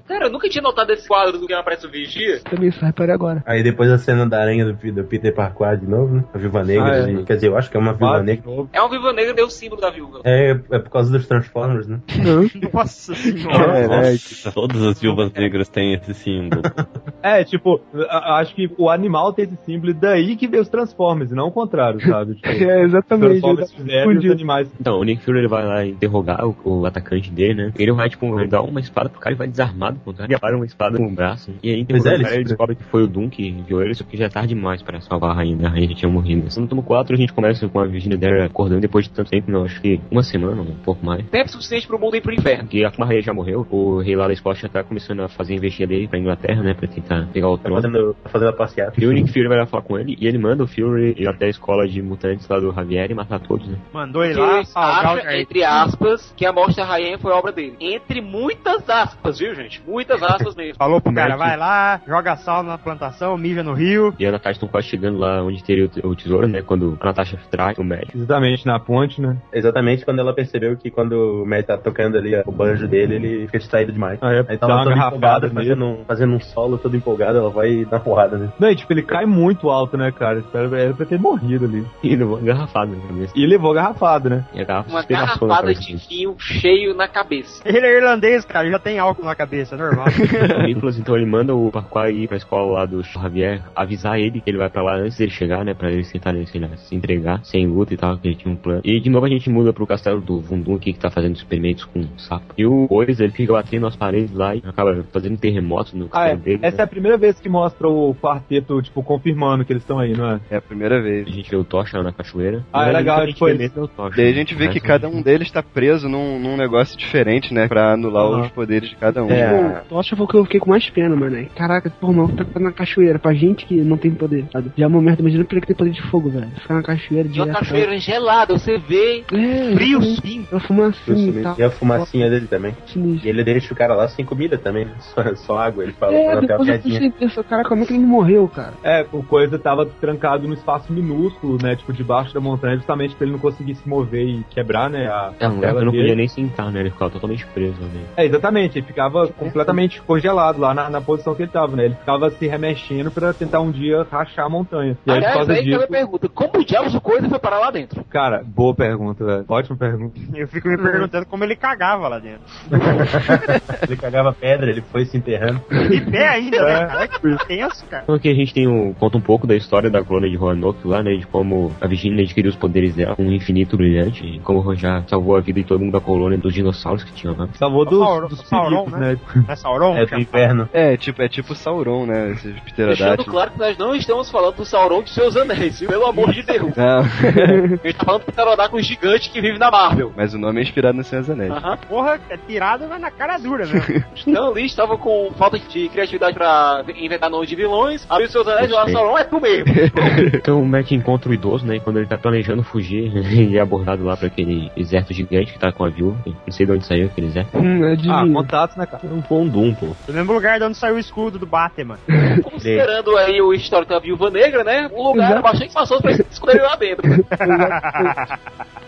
Cara, eu nunca tinha notado esse quadro do que aparece o Vigia. Também só reparei agora. Aí depois a cena da aranha do, do Peter Parker de novo, né? A Viúva Negra. Ah, é. ali. Quer dizer, eu acho que é uma Viúva Negra. de. É uma viúva negra, deu o símbolo da viúva. É, é por causa dos Transformers, né? [LAUGHS] Nossa senhora. Caraca. Todas as viúvas negras têm esse símbolo. [LAUGHS] É, tipo, acho que o animal tem esse símbolo e daí que veio os Transformers, e não o contrário, sabe? Tipo, [LAUGHS] É, os exatamente. Transformers fizeram e os animais. Então, o Nick Fury ele vai lá interrogar o, o atacante dele, né? Ele vai, tipo, dá uma espada pro cara e vai desarmado pro cara. Ele para uma espada com o braço. E aí, Pois é, ele- cara, ele descobre que foi o Doom que enviou ele, só que já é tarde demais pra salvar a rainha? A rainha já tinha morrido. No tomo 4, a gente começa com a Virginia Dare acordando depois de tanto tempo, não, acho que uma semana, um pouco mais. Tempo suficiente pro mundo ir pro inferno. Que a rainha já morreu, o rei lá da Escócia tá começando a fazer a investida dele pra Inglaterra, né? Pra tentar pegar o Tá trono. fazendo, tá fazendo a passeata. E o Nick Fury vai lá falar com ele, e ele manda o Fury ir até a escola de mutantes lá do Javier e matar todos, né? Mandou ele lá o acha, entre aspas, que a morte da rainha foi obra dele. Entre muitas aspas, viu, gente? Muitas aspas mesmo. Falou pro cara, vai lá, joga sal na plantação, mija no rio. E a Natasha estão quase chegando lá onde teria o te- o tesouro, né? Quando a Natasha traz o médico. Exatamente, na ponte, né? Exatamente quando ela percebeu que quando o Matt tá tocando ali o banjo dele, ele fica distraído demais. Aí, todo garrafada empolgado, nele. fazendo um, fazendo um solo todo empolgado, ela vai dar porrada nele. Não, e tipo, ele cai muito alto, né, cara? Era, pra ter morrido ali. E levou garrafada na cabeça. E levou garrafado, né? E garrafa Uma na garrafada de vinho cheio na cabeça. Ele é irlandês, cara, ele já tem álcool na cabeça, é normal. [LAUGHS] O Nicholas, então, ele manda o Parquar ir pra escola lá do Javier, avisar ele que ele vai pra lá antes dele chegar, né? Pra eles tentarem sei lá, se entregar, sem luta e tal, que ele tinha um plano. E de novo a gente muda pro castelo do Vundum aqui, que tá fazendo experimentos com um sapo. E o Boris, ele fica batendo nas paredes lá e acaba fazendo terremotos no Ah, castelo é. dele. Essa é né? a primeira vez que mostra o quarteto, tipo, confirmando que eles estão aí, não é? É a primeira vez. A gente vê o Tocha lá na cachoeira. Ah, é legal, a gente o Tocha. Daí a gente vê que cada um deles tá preso num, num negócio diferente, né? Pra anular os poderes de cada um. É. Tocha foi o que eu fiquei com mais pena, mano. né? Caraca, pô, não, tá na cachoeira, pra gente que não tem poder, sabe? Já é uma merda, imagina pra ele que tem poder de fogo, velho. Ficar na cachoeira E uma cachoeira gelada, você vê É, frio, sim. Aquela fumacinha e tal. E a fumacinha dele também. Sinistro. E ele deixa o cara lá sem comida também, né? [LAUGHS] só, só água, ele fala, É, depois eu pensei, cara, como é que ele não morreu, cara? É, o coisa tava trancado num espaço minúsculo, né? Tipo, debaixo da montanha, justamente pra ele não conseguir se mover e quebrar, né? A, É, a um tela não dele. podia nem sentar, né? Ele ficava totalmente preso ali. É, exatamente, ele ficava completamente congelado lá na, na posição que ele tava, né? Ele ficava se remexendo pra tentar um dia rachar a montanha. E aí, por Aliás, causa aí que disso, ela pergunta, como diabos o coisa foi parar lá dentro? cara, boa pergunta, velho. Ótima pergunta. [LAUGHS] Eu fico me perguntando como ele cagava lá dentro. [LAUGHS] Ele cagava pedra, ele foi se enterrando. De pé ainda, né? Cara, que tenso, cara. Então aqui a gente tem um, conta um pouco da história da colônia de Roanoke lá, né? De como a Virginia adquiriu os poderes dela com um infinito brilhante. E como já salvou a vida de todo mundo da colônia dos dinossauros que tinham lá. Salvou dos, Sauron- dos Sauron, perigos, né? né? É Sauron? É do inferno. É, tipo, é tipo Sauron, né? Esses Deixando pterodátilos. claro que nós não estamos falando do Sauron de seus anéis, viu? pelo amor de Deus. [LAUGHS] Não, A gente tá falando do pterodáculo gigante que vive na Marvel. mas o nome é inspirado no Senhor dos Anéis. Aham. Porra, é tirado mas na cara dura mesmo. [LAUGHS] Stan Lee estava com falta de criatividade pra inventar nomes de vilões, abriu seus anéis e lá Gostei. Sauron é tu mesmo. [LAUGHS] Então o Matt encontra o idoso, né? E quando ele tá planejando fugir, ele é abordado lá pra aquele exército gigante que tá com a viúva. Não sei de onde saiu aquele exército. Hum, é Ah, divino. contatos, né, cara? É um Pondum, pô. No mesmo lugar de onde saiu o escudo do Batman. Considerando aí o histórico da viúva negra, né? Um lugar Exato. bastante espaçoso pra eles esconderem lá dentro. [LAUGHS]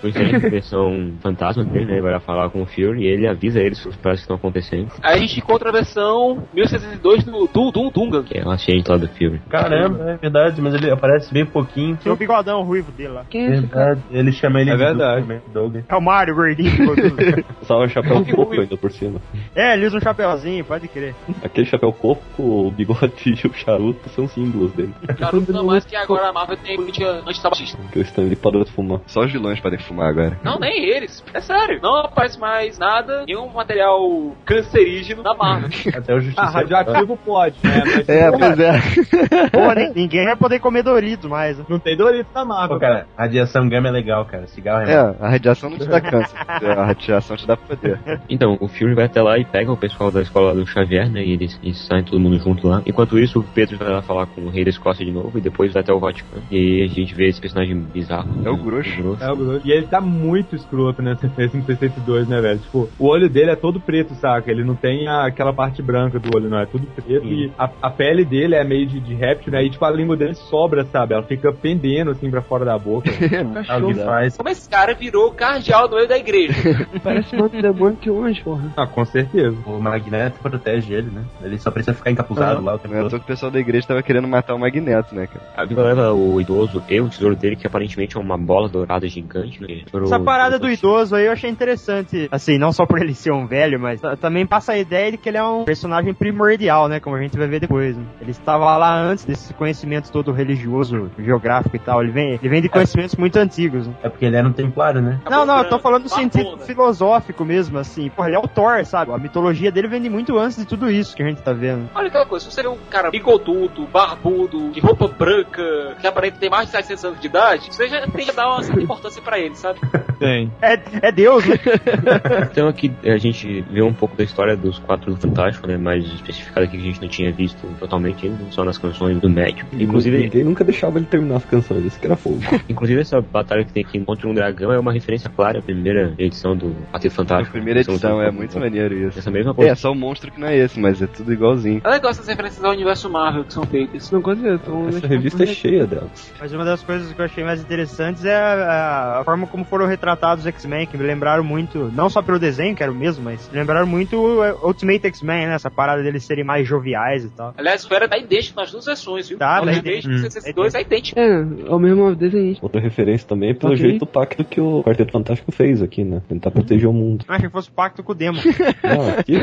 Tem a versão fantasma dele, né? Ele vai lá falar com o Fury e ele avisa eles sobre os problemas que estão acontecendo. Aí a gente encontra a versão 1602 do Dum Dum Dungan. Que é o agente lá do Fury. Caramba, é verdade, mas ele aparece bem pouquinho. Tem o bigodão ruivo dele lá. Quem é? Verdade, ele chama ele É de verdade. Doug, né? Doug. É o Mario gordinho. [LAUGHS] Só um chapéu coco ainda por cima. é, ele usa um chapeuzinho, pode crer. Aquele chapéu coco, o bigode e o charuto são símbolos dele. Garoto não mais que agora a Marvel tem política antitabagista. Que o Stanley parou de fumar. Só os vilões podem fumar agora. Não, nem eles. É sério. Não aparece mais nada, nenhum material cancerígeno na Marvel. [LAUGHS] Até o Ah, Justiceiro. radioativo pode, né? Mas [LAUGHS] É, pois é. Porra, ninguém vai poder comer Doritos mais. não tem Doritos na Marvel. Pô, cara, radiação gama é legal, cara. Cigarro é, É, a radiação não te dá câncer. [LAUGHS] A radiação te dá poder. Então, o Fury vai até lá e pega o pessoal da escola do Xavier, né? E eles, eles saem todo mundo junto lá. Enquanto isso, o Pedro vai falar com o rei da Escócia de novo e depois vai até o Vaticano. E aí a gente vê esse personagem bizarro. É o Grosso. É o Groot. E ele tá muito escroto nessa esse 62, né, velho? Tipo, o olho dele é todo preto, saca? Ele não tem a- aquela parte branca do olho, não. É tudo preto. E a, a pele dele é meio de, de réptil, né? E, tipo, a língua dele sobra, sabe? Ela fica pendendo, assim, pra fora da boca. [LAUGHS] Alguém faz. Como esse cara virou cardeal no meio da igreja? [LAUGHS] Parece um demônio que hoje, porra. ah, com certeza. O Magneto protege ele, né? Ele só precisa ficar encapuzado lá o tempo É todo. toa que o pessoal da igreja tava querendo matar o Magneto, né, cara? A Viva leva o idoso e o tesouro dele, que aparentemente é uma bola dourada gigante, né? Essa parada do idoso aí eu achei interessante. Assim, não só por ele ser um velho, mas ta- também passa a ideia de que ele é um personagem primordial, né? Como a gente vai ver depois. Né? Ele estava lá antes desse conhecimento todo religioso, geográfico e tal. Ele vem, ele vem de conhecimentos muito antigos. Né? É porque ele era um templário, né? Não, não, eu tô falando no Barbona. sentido filosófico mesmo, assim. Porra, ele é o Thor, sabe? A mitologia dele vem de muito antes de tudo isso que a gente tá vendo. Olha aquela coisa, se você vê um cara bigodudo, barbudo, de roupa branca, que aparenta ter mais de 700 anos de idade, você já tem que dar uma certa importância pra ele, sabe? [LAUGHS] Tem. É, é Deus, né? [LAUGHS] Então aqui a gente vê um pouco da história dos Quatro do Fantástico, né? Mais especificado aqui que a gente não tinha visto totalmente ainda, só nas canções do médico. Inclusive, Ninguém nunca deixava ele terminar as canções, esse que era fogo. [LAUGHS] inclusive essa batalha que tem aqui contra um dragão é uma referência clara à primeira edição do Quarteto A Fantástico. primeira São- edição, é muito maneiro isso. Essa mesma coisa. É, só o monstro que não é esse, mas é tudo igualzinho. É legal essas referências ao universo Marvel que são feitas. Não então, Essa revista é cheia delas. Mas uma das coisas que eu achei mais interessantes é a, a forma como foram retratados os X-Men, que me lembraram muito, não só pelo desenho, que era o mesmo, mas me lembraram muito o Ultimate X-Men, né? Essa parada deles serem mais joviais e tal. Aliás, o Fera tá idêntico nas duas versões, viu? Tá, o tá idêntico do 62 é idêntico. É, é o mesmo desenhista. Outra referência também é pelo Ok. jeito táctil que o Quarteto Fantástico fez aqui, né? Tentar proteger o mundo. Eu achei que fosse pacto com o Demo. Não, aqui,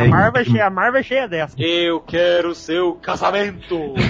A Marvel é cheia, a Marvel é cheia dessa. Eu quero seu casamento! [LAUGHS]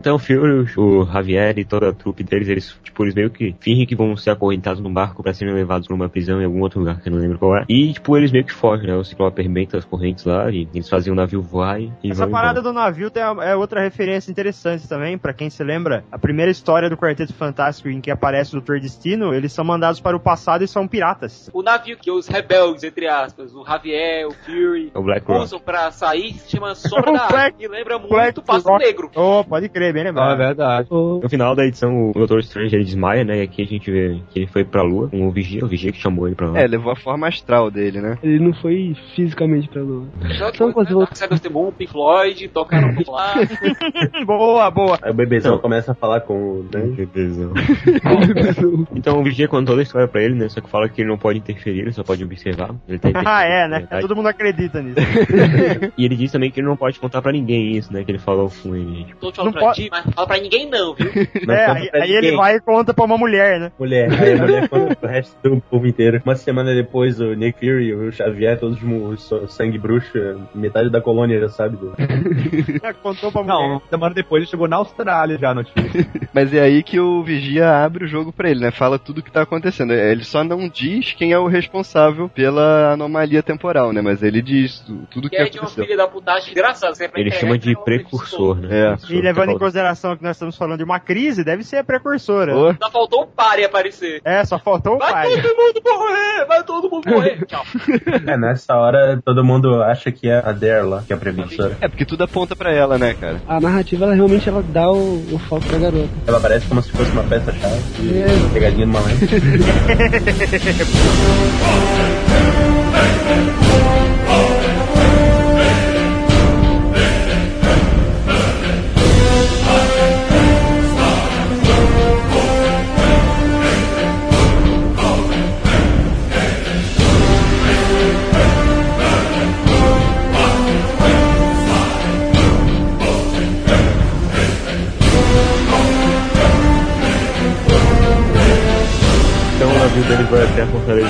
Então o Fury, o Javier e toda a trupe deles, eles, tipo, eles meio que fingem que vão ser acorrentados num barco pra serem levados pra uma prisão em algum outro lugar que eu não lembro qual é. E, tipo, eles meio que fogem, né? O Ciclope arrebenta as correntes lá e eles fazem o navio voar e, e Essa vão parada embora. do navio tem a- é outra referência interessante também, pra quem se lembra. A primeira história do Quarteto Fantástico em que aparece o Doutor Destino, eles são mandados para o passado e são piratas. O navio que os rebeldes, entre aspas, o Javier, o Fury, É o Black Rock. Usam pra sair se chama [LAUGHS] Sombra da Black- que lembra muito Black o Passo Rock. Negro. Oh, pode crer, bem Não, é lembrado. verdade. No final da edição, o Doutor Strange ele desmaia, né? E aqui a gente vê que ele foi pra lua com o Vigia, o Vigia que chamou ele pra lá. É, levou a forma astral dele, né? Ele não foi fisicamente pra lua. Só que né, of the Moon, Pink Floyd, tocaram [LAUGHS] no lá. [LAUGHS] boa, boa. Aí o bebezão começa a falar com o. Que tesão. então o Vigia contou toda a história pra ele, né? Só que fala que ele não pode interferir, ele só pode observar. Ele tá Ah, é, né? Todo mundo acredita nisso. [LAUGHS] E ele diz também que ele não pode contar pra ninguém isso, né? Que ele falou com ele. Tipo, Tô te falando Não pra pode- ti, mas fala pra ninguém não, viu? Não é, aí, aí ele vai e conta pra uma mulher, né? Mulher, aí a mulher conta pro resto do povo inteiro. Uma semana depois, o Nick Fury e o Xavier, todos so- sangue bruxo, metade da colônia já sabe. Do... Contou pra mulher. Não, uma semana depois ele chegou na Austrália já a notícia. [LAUGHS] Mas é aí que o Vigia abre o jogo pra ele, né? Fala tudo o que tá acontecendo. Ele só não diz quem é o responsável pela anomalia temporal, né? Mas ele diz tu- tudo que Que é de uma aconteceu. filha da putagem engraçada. Ele chama de precursor, né? É. E levando em consideração que nós estamos falando de uma crise, deve ser a precursora. Ô, Só faltou o pare aparecer. É, só faltou o Vai pai. todo mundo morrer! Vai todo mundo morrer! [LAUGHS] Tchau. É, nessa hora todo mundo acha que é a Dare lá, que é a precursora. É, porque tudo aponta pra ela, né, cara? A narrativa, ela realmente ela dá o, o foco pra garota. Ela parece como se fosse uma peça-chave. É. Pegadinha numa lente. [LAUGHS] Deles vai até a Fortaleza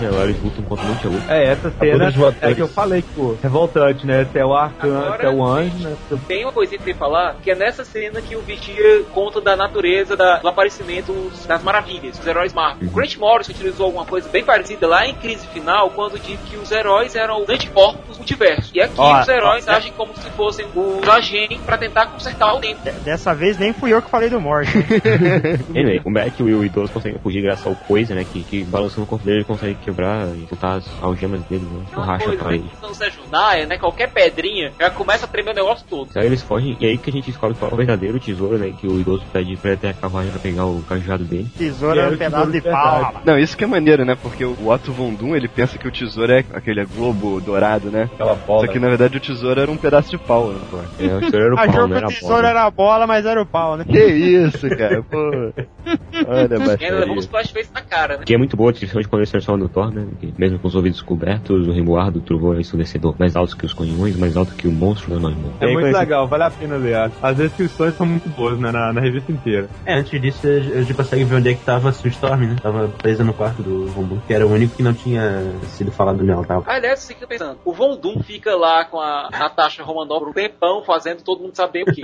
né? Lá eles lutam contra um monte de luta. É, essa cena é que eu falei, tipo, revoltante, né? Você é o arcanjo, Agora, você é o anjo, né? Tem uma coisinha que tem que falar, que é nessa cena que o Vigia conta da natureza da- do aparecimento das maravilhas, dos heróis Marvel. O Grant Morrison utilizou alguma coisa bem parecida lá em Crise Final, quando disse que os heróis eram os anticorpos do multiverso. E aqui Ó, os heróis ó, agem como se fossem os agentes pra tentar consertar o tempo. Dessa vez nem fui eu que falei do morte. [LAUGHS] Anyway, o Mac e o idoso conseguem fugir graças ao Coisa, né? Que, que balançando o corpo dele ele consegue quebrar e botar as algemas dele, né? Uma Racha coisa, pra né? ele. Então, Sérgio Naia, né? Qualquer pedrinha já começa a tremer o negócio todo. Aí eles fogem e aí que a gente descobre qual é o verdadeiro tesouro, né? Que o idoso pede pra ele ter a carruagem pra pegar o cajado dele. Tesoura é um pedaço de tesouro pau. Não, isso que é maneiro, né? Porque o Otto Von Doom, ele pensa que o tesouro é aquele globo dourado, né? Aquela bola. Só que na verdade o tesouro era um pedaço de pau, né? pô? É, o tesouro era o [LAUGHS] Achou pau, que não era o a tesouro bola. era a bola, mas era o pau, né? Que isso, cara? Pô. Olha, E ainda levamos baixaria. splash face na cara, né? Que é muito boa a descrição de quando eles transformam no Thor, né? Que mesmo com os ouvidos cobertos, o remoar trovão é ensurdecedor. Mais alto que os canhões, mais alto que o monstro do anônimo. É E aí, muito legal, vale a pena ler. As- descrições são muito boas, né, na, na revista inteira. É, antes disso, a gente consegue ver onde é que tava a Sue Storm, né? Tava presa no quarto do Rombu, que era o único que não tinha sido falado onde ela tava. Aliás, você fica pensando, o Von Doom fica lá com a Natasha Romanoff por um tempão fazendo todo mundo saber o quê.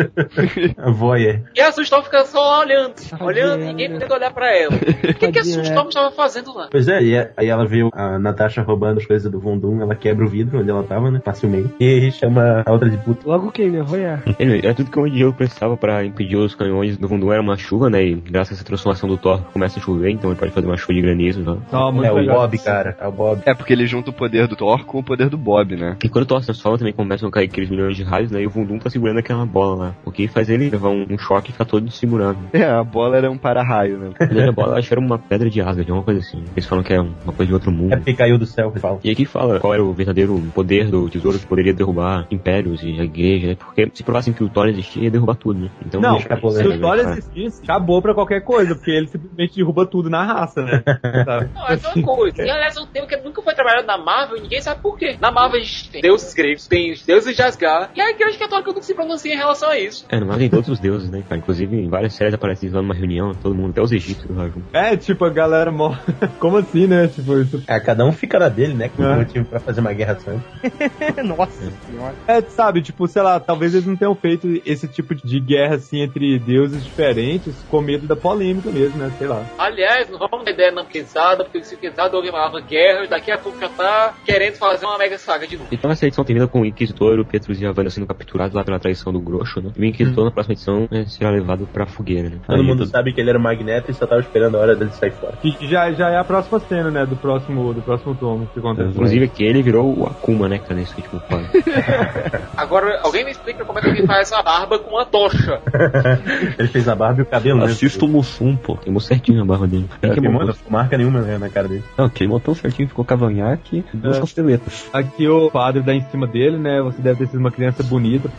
A [LAUGHS] voyeur. E a Sue Storm fica só olhando, olhando, ninguém né? podendo olhar pra ela. [LAUGHS] O que, que a Sue Storm estava fazendo lá? Pois é, e a- aí ela vê a Natasha roubando as coisas do Vondum, ela quebra o vidro onde ela tava, né? Facilmente. E aí chama a outra de puta. Logo quem, né? Royar. [LAUGHS] Anyway, é tudo que o Diego precisava pra impedir os canhões do Vundum era uma chuva, né? E graças a essa transformação do Thor começa a chover, então ele pode fazer uma chuva de granizo. Né? Então, muito É o legal. Bob, cara. É o Bob. É porque ele junta o poder do Thor com o poder do Bob, né? E quando o Thor se transforma também começam a cair aqueles milhões de raios, né? E o Vundum tá segurando aquela bola lá. O que faz ele levar um, um choque e ficar todo segurando. É, a bola era um para-raio, né? A bola, eu acho que era uma pedra de Asgard, alguma coisa assim. Eles falam que é uma coisa de outro mundo. É porque caiu do céu, fala. E aqui fala qual era o verdadeiro poder do tesouro que poderia derrubar impérios e a igreja, né? Porque se provassem que o Thor existia, ia derrubar tudo, né? Então Não, deixa se o Thor né? existisse, acabou pra qualquer coisa, porque ele simplesmente derruba tudo na raça, né? [LAUGHS] Não, é uma coisa. E aliás, é um tema que nunca foi trabalhado na Marvel e ninguém sabe por quê. Na Marvel a gente tem deuses gregos, tem os deuses de Asgard, e a igreja católica nunca se pronuncia em relação a isso. É, no mar tem todos os deuses, né, cara? Inclusive, em várias séries aparecem lá numa reunião, todo mundo, até os egípcios lá junto. É, tipo, a galera morre. [LAUGHS] Como assim, né? Tipo, isso. É, cada um fica na dele, né? Com É. motivo pra fazer uma guerra santa. [LAUGHS] Nossa senhora. É, sabe, tipo, sei lá, talvez eles não tenham feito esse tipo de guerra assim entre deuses diferentes com medo da polêmica mesmo, né? Sei lá. Aliás, não vamos ter ideia não pensada, porque se pensada houve uma guerra, daqui a pouco já tá querendo fazer uma mega saga de novo. Então essa edição termina com o Inquisitor, o Petrus e a sendo capturados lá pela traição do Grosso, né? E o Inquisitor na próxima edição né, será levado pra fogueira, né? Todo Aí mundo sabe que ele era o Magneto e só tava esperando a hora dele sair fora. Que que já, já é a próxima cena, né? Do próximo, do próximo tomo que acontece. Inclusive aqui ele virou o Akuma, né? Que tá nesse último quadro. [LAUGHS] Agora, alguém me explica como é que alguém faz essa barba com uma tocha. [LAUGHS] Ele fez a barba e o cabelo, né? Assista o Mussum, pô. Queimou certinho a barba dele. É, que queimou, não marca nenhuma né, na cara dele. Não, queimou tão certinho, ficou cavanhaque e duas É. costeletas. Aqui o padre dá em cima dele, né? Você deve ter sido uma criança bonita.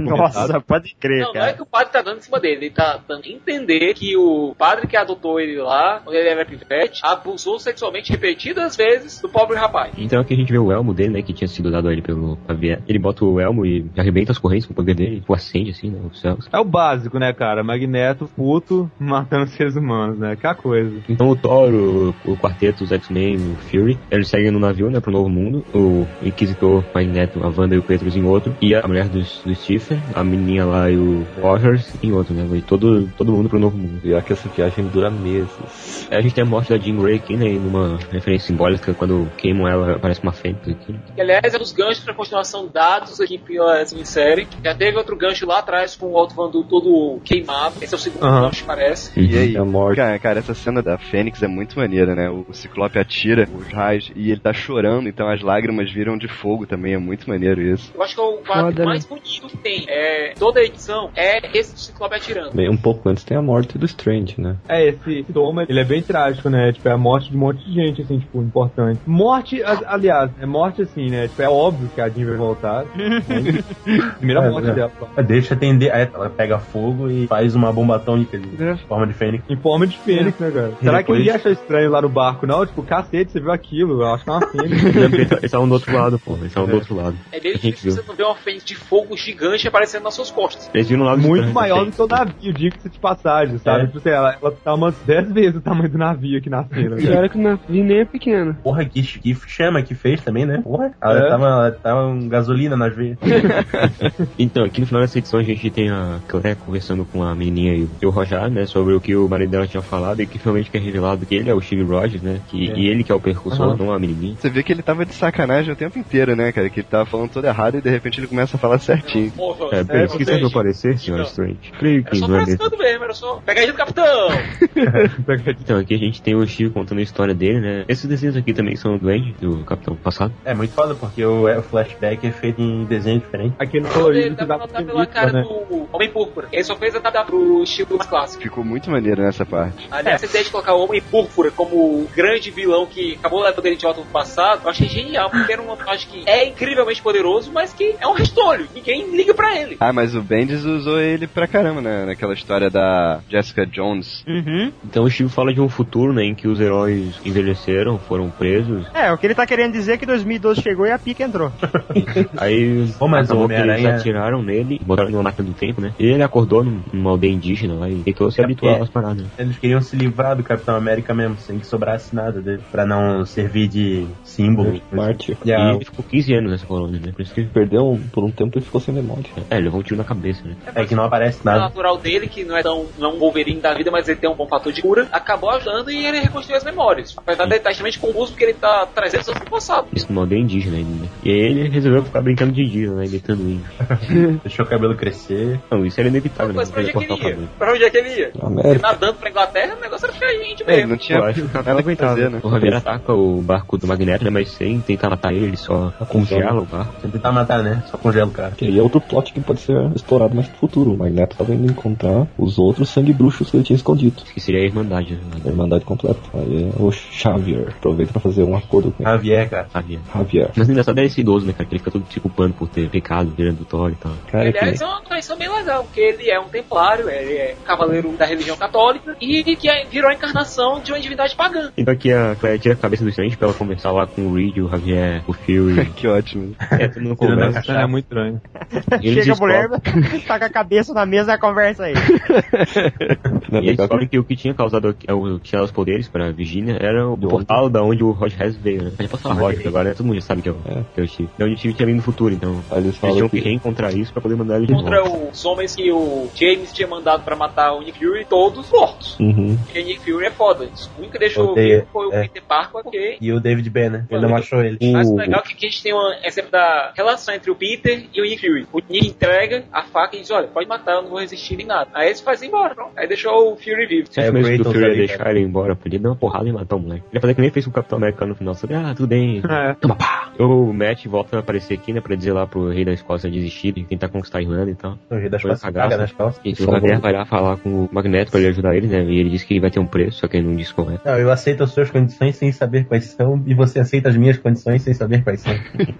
Nossa, pode crer, Não, não é cara. que o padre tá dando em cima dele, ele tá dando a entender que o padre que adotou ele lá, quando ele era pivete, abusou sexualmente repetidas vezes do pobre rapaz. Então aqui a gente vê o elmo dele, né? Que tinha sido dado a ele pelo Xavier. Ele bota o elmo e arrebenta as correntes com o poder dele, tipo, acende assim, né? Os céus. É o básico, né, cara? Magneto, puto, [LAUGHS] matando seres humanos, né? Que a coisa. Então o Thor, o, o quarteto, os X-Men, o Fury, eles seguem no navio, né, pro novo mundo. O Inquisitor, o Magneto, a Wanda e o Petrus em outro. E a mulher do, do Stephen, a menininha lá e o Rogers em outro, né? E todo, todo mundo pro novo mundo. E que essa viagem dura meses. A gente tem a morte da Jean Grey aqui, né? Numa referência simbólica, quando queimam ela, aparece uma fênix aqui. Que, aliás, é um dos ganchos pra continuação dados aqui pela minissérie. Já teve outro gancho lá atrás com o Alto Vandu todo queimado. Esse é o segundo Aham. gancho, parece. E aí, É a morte. cara, cara, essa cena da Fênix é muito maneira, né? O Ciclope atira os raios e ele tá chorando, então as lágrimas viram de fogo também, é muito maneiro isso. Eu acho que é o quadro Foda, né? mais bonito que tem. É, toda a edição é esse do Ciclope atirando. Bem, um pouco antes tem a morte do Strange, né? É, esse toma, ele é bem trágico, né? Tipo, é a morte de um monte de gente, assim, tipo, importante. Morte, aliás, é morte assim, né? Tipo, é óbvio que a Jean vai voltar. né? [LAUGHS] Primeira É, morte é. dela. Deixa atender. Aí ela pega fogo e faz uma bomba atômica de É. forma de fênix. Em forma de fênix, né, cara? E Será que depois- ninguém achou estranho lá no barco, não? Tipo, cacete, você viu aquilo? Eu acho que é uma fênix. Eles estavam do outro lado, pô. Eles estavam do outro lado. É difícil viu. você não ver uma frente de fogo gigante aparecendo nas suas costas. Eles viram o lado Muito estranho maior da do que o navio, diga-se de passagem, sabe? É. Tipo, sei lá, ela tá umas 10 vezes o tamanho do navio aqui na cena. E cara. olha que o navio nem é pequeno. Porra, que, que chama que fez também, né? Porra, ela É. tava, ela tava um gasolina nas veias. [LAUGHS] Então, aqui no final dessa edição a gente tem a Claire conversando com a menininha e o- Rojar, né, sobre o que o marido dela tinha falado e que finalmente é revelado que ele é o Steve Rogers, né, que, É. e ele que é o percussor, Aham. não a menininha. Você vê que ele tava de sacanagem o tempo inteiro, né, cara? Que ele tava falando tudo errado e de repente ele começa a falar certinho. Porra, É, bem, é, esqueci vocês- de aparecer, senhora Não. Strange. Creio Era que só não é mesmo. frescando mesmo, era só pegadinha do capitão. [LAUGHS] [LAUGHS] Então, aqui a gente tem o Steve contando a história dele, né. Esses desenhos aqui também são do Andy, do Capitão passado. É muito foda, porque o, é, o flashback é feito em desenho diferente. Aquele Ele colorido dá dá pra pra notar pela cara né? do Homem Púrpura. Ele só fez adaptar pro estilo mais clássico. Ficou muito maneiro nessa parte. Aliás, essa ideia de colocar o Homem Púrpura como o grande vilão que acabou levando ele de volta no passado, eu achei genial, porque era um personagem que é incrivelmente poderoso, mas que é um restolho. Ninguém liga pra ele. Ah, mas o Bendis usou ele pra caramba, né? Naquela história da Jessica Jones. Uhum. Então o Steve fala de um futuro, né, em que os heróis envelheceram, foram presos. É, o que ele tá querendo dizer é que 2012 chegou e a pica entrou. [LAUGHS] Aí Pô, mas o eles Homem-Aranha- atiraram nele, botaram numa máquina do tempo, né? E ele acordou num- numa aldeia indígena lá e tentou se É habituar às paradas. né? Eles queriam se livrar do Capitão América mesmo, sem que sobrasse nada dele, pra não servir de símbolo. Mártir. E ele ficou 15 anos nessa colônia, né? Por isso que ele Perdeu um- por um tempo e ficou sem memória. É, ele levou um tiro na cabeça, né? É que não aparece O nada. natural dele, que não é tão não é um Wolverine da vida, mas ele tem um bom fator de cura, acabou ajudando e ele reconstruiu as memórias. Apesar de ele estar extremamente confuso, porque ele tá 300 anos no passado. Isso numa aldeia indígena ainda, né? E aí ele resolveu ficar brincando de dia, né? Imitando índio. [LAUGHS] Deixou o cabelo crescer. Não, isso era inevitável, né? Mas pra onde é que ele ia? Pra onde é que ele ia? Ele nadando pra Inglaterra, o negócio era ficar gente É, mesmo. não tinha nada que fazer, né? O Javier ataca o barco do Magneto, né? Mas sem tentar matar ele, ele só congela o barco. Sem tentar matar, né? Só congela o cara. Que aí é outro plot que pode ser explorado mais no futuro. O Magneto tava indo encontrar os outros sangue bruxos que ele tinha escondido. Que seria a Irmandade, né? A Irmandade completa. Aí é o Xavier. Aproveita pra fazer um acordo com ele. Javier, cara. Javier. Javier. Mas o engraçado é esse idoso, né, cara? Que ele fica todo se culpando por ter pecado virando do Thor e tal. Cara, que Aliás, é uma traição bem legal, porque ele é um templário, ele é cavaleiro da religião católica e que é- virou a encarnação de uma divindade pagã. Então aqui a Claire tira a cabeça do Strange pra ela conversar lá com o Reed, o Javier, o Fury. [LAUGHS] Que ótimo. é, todo mundo Tirando a conversa. É muito estranho. [LAUGHS] E eles Chega a mulher, [LAUGHS] taca a cabeça na mesa e conversa aí. Não E eles descobrem que o que tinha causado é o que tinha os poderes pra Virginia era o portal da onde o Rod Hess veio, né? Pode falar Rod, porque agora todo mundo já sabe que é o, É. que é o Steve. Onde o Steve tinha vindo no futuro, então. Aí eles Eles tinham que que reencontrar isso pra poder mandar ele de Contra volta. os homens que o James tinha mandado pra matar o Nick Fury, todos mortos. Uhum. Porque Nick Fury é foda. O único que deixou Odeio, vivo foi o é. Peter Parker, porque E o David Banner. Ele não achou ele. Mas o O- legal é que a gente tem um exemplo da relação entre o Peter e o Nick Fury. O Nick entrega a faca e diz, olha, pode matar, eu não vou resistir nem nada. Aí eles fazem embora, pronto. Aí deixou o Fury vivo. Você É, acha o o Fury deixar ele embora? Podia dar uma porrada e matar o moleque. Ele ia fazer que nem fez com o Capitão América no final. Sabe? Ah, tudo bem. É. Toma pá. O Matt volta a aparecer aqui, né? Pra dizer lá pro rei da Escócia desistir e tentar conquistar a Irlanda e tal. O rei costas cagaço. caga nas calças. E o. Javier vai lá falar com o Magneto pra ele ajudar ele, né? E ele disse que vai ter um preço, só que ele não disse qual é. Não, eu aceito as suas condições sem saber quais são, e você aceita as minhas condições sem saber quais são. [LAUGHS]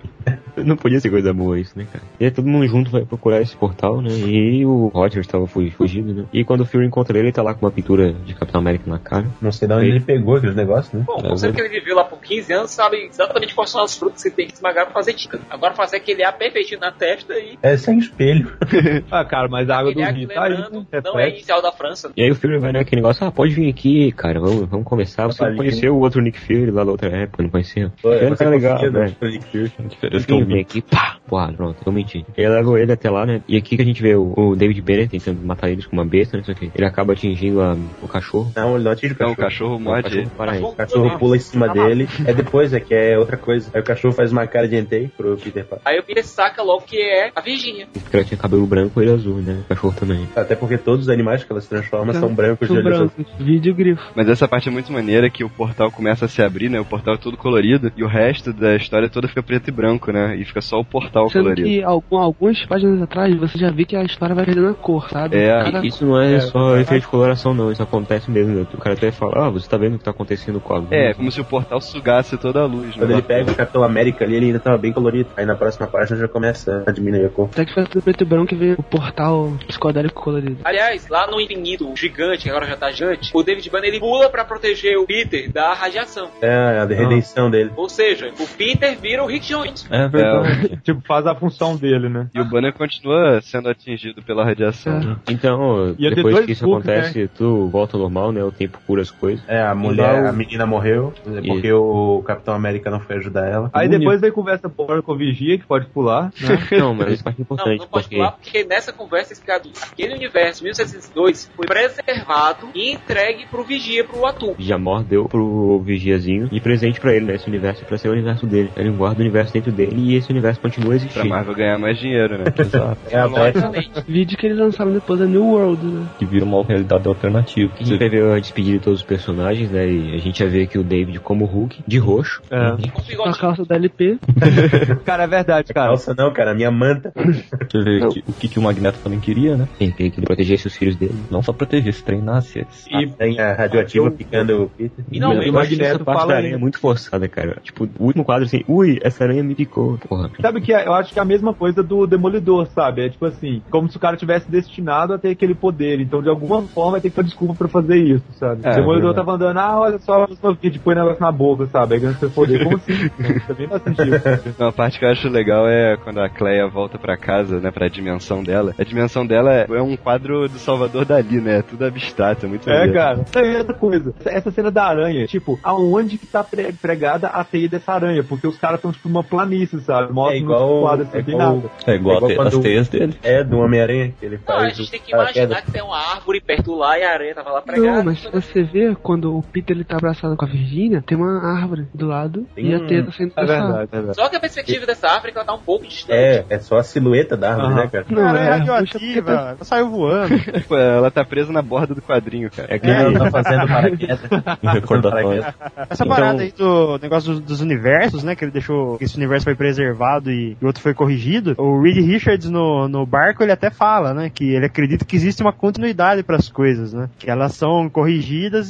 Não podia ser coisa boa isso, né, cara? E aí todo mundo junto vai procurar esse portal, né? E o Roger estava fu- fugido, né? E quando o Fury encontra ele, ele tá lá com uma pintura de Capitão América na cara. Não sei de onde Sim. ele pegou aqueles negócios, né? Bom, É, você que ele viveu lá por 15 anos sabe exatamente quais são as frutas que você tem que esmagar pra fazer tinta. Agora fazer aquele A perfeitinho na testa e É sem espelho. [LAUGHS] Ah, cara, mas a água do rio tá aí. né? não é inicial da França. E aí o Fury vai naquele negócio, ah, pode vir aqui, cara, vamos, vamos conversar. Você Olha, conheceu o outro Nick Fury lá da outra época, não conhecia? Pô, você tá legal, né? Nick Fury. A diferença que eu Vem, vem vi. aqui, pá, porra, pronto, eu menti. Ele leva ele até lá, né? E aqui que a gente vê o, o David Banner tentando matar eles com uma besta, né? Só que ele acaba atingindo a- o cachorro. Não, ele não atinge o Então o cachorro. cachorro O morde cachorro. O cachorro pula em cima dele. É depois, é que é outra coisa. Aí o cachorro faz uma cara de entei pro Peter Parker. Aí o Peter saca logo que é a Virgínia. Porque ela tinha cabelo branco e ele azul, né? O cachorro também. Até porque todos os animais que ela se transforma Então, são brancos de São olho azul. brancos. Vídeo grifo. Mas essa parte é muito maneira que o portal começa a se abrir, né? O portal é todo colorido e o resto da história toda fica preto e branco, né? E fica só o portal Sendo colorido. que algum, algumas páginas atrás você já viu que a história vai perdendo a cor, sabe? É. Cada- Isso não é, só efeito de coloração, não. Isso acontece mesmo. Né? O cara até fala, ah, você tá vendo o que tá acontecendo com a luz? É, como se o portal sugasse toda a luz, Quando né? ele pega o Capitão América ali, ele ainda tava bem colorido. Aí na próxima página já começa a diminuir a cor. Até que faz tudo preto e branco e vem o portal psicodélico colorido. Aliás, lá no infinito gigante, que agora já tá gigante, o David Banner ele pula pra proteger o Peter da radiação. É a redenção dele. Ou seja, o Peter vira o Rick Jones. É verdade. Tipo, faz a função dele, né? E o Banner continua sendo atingido pela radiação. Então, Ia ter depois que isso Hulk, acontece, tu volta ao normal, né? O tempo cura as coisas. É, a mulher, a menina morreu porque o Capitão América não foi ajudar ela. Aí depois vem conversa porra com o Vigia, que pode pular, né? [LAUGHS] Não, mas isso parte Não, importante, não pode porque pular, porque nessa conversa explicado aquele universo 1602 foi preservado e entregue pro Vigia, pro Atu. Jamor deu pro Vigiazinho de presente pra ele, né? Esse universo pra ser o universo dele. Ele guarda o universo dentro dele e esse universo continua Pra existindo. Marvel ganhar mais dinheiro, né? [LAUGHS] Exato. É a Beth. Logicamente. Vídeo que eles lançaram depois da New World, né? Que vira uma realidade alternativa. A vai ver a despedida de todos os personagens, né? E a gente vai ver aqui o David como Hulk, de roxo. É. E com a calça da LP. [LAUGHS] Cara, é verdade, cara. Calça não, cara, minha manta. Você vê que- o que, que o Magneto também queria, né? Sim, queria que ele protegesse os filhos dele. Não só protegesse, treinasse. E Tem a radioativa picando o Peter. O Eu acho que essa Magneto parte fala da aranha é muito forçada, cara. Tipo, o último quadro assim, ui, essa aranha me picou. Porra. Sabe que é, eu acho que é a mesma coisa do Demolidor, sabe? É tipo assim, como se o cara tivesse destinado a ter aquele poder. Então, de alguma forma, vai ter que ter desculpa pra fazer isso, sabe? É, o Demolidor verdade. tava andando, ah, olha só, o kid põe negócio na boca, sabe? Aí seu poder. Como assim? [LAUGHS] Também faz sentido. Uma parte que eu acho legal é quando a Cleia volta pra casa, né, pra dimensão dela. A dimensão dela é é um quadro do Salvador Dali, né? É tudo abstrato, é muito É, cara. É outra coisa. Essa cena da aranha, tipo, aonde que tá pre- pregada a teia dessa aranha? Porque os caras estão, tipo, numa planície, sabe? Mostra É igual- nos quadros, assim, é tem igual- nada. É igual, É igual a te- as teias dele. É, do Homem-Aranha que ele Não, a faz. gente tem que o imaginar que tem uma árvore perto lá e a aranha tava lá pregada. Não, mas você vê, quando o Peter ele tá abraçado com a Virgínia, tem uma árvore do lado Tem e a um- teia tá saindo É verdade, é verdade. Só que a perspectiva dessa árvore é que ela tá um pouco distante. É, é só a silhueta da árvore, Aham. né, cara? Não, Cara, é é, radioativa, ela saiu voando. [LAUGHS] Ela tá presa na borda do quadrinho, cara. É Ela aquele tá fazendo paraquedas. [LAUGHS] um recordatório. Essa Então- parada aí do negócio dos, dos universos, né? Que ele deixou que esse universo foi preservado e o outro foi corrigido. O Reed Richards no, no barco ele até fala, né? Que ele acredita que existe uma continuidade para as coisas, né? Que elas são corrigidas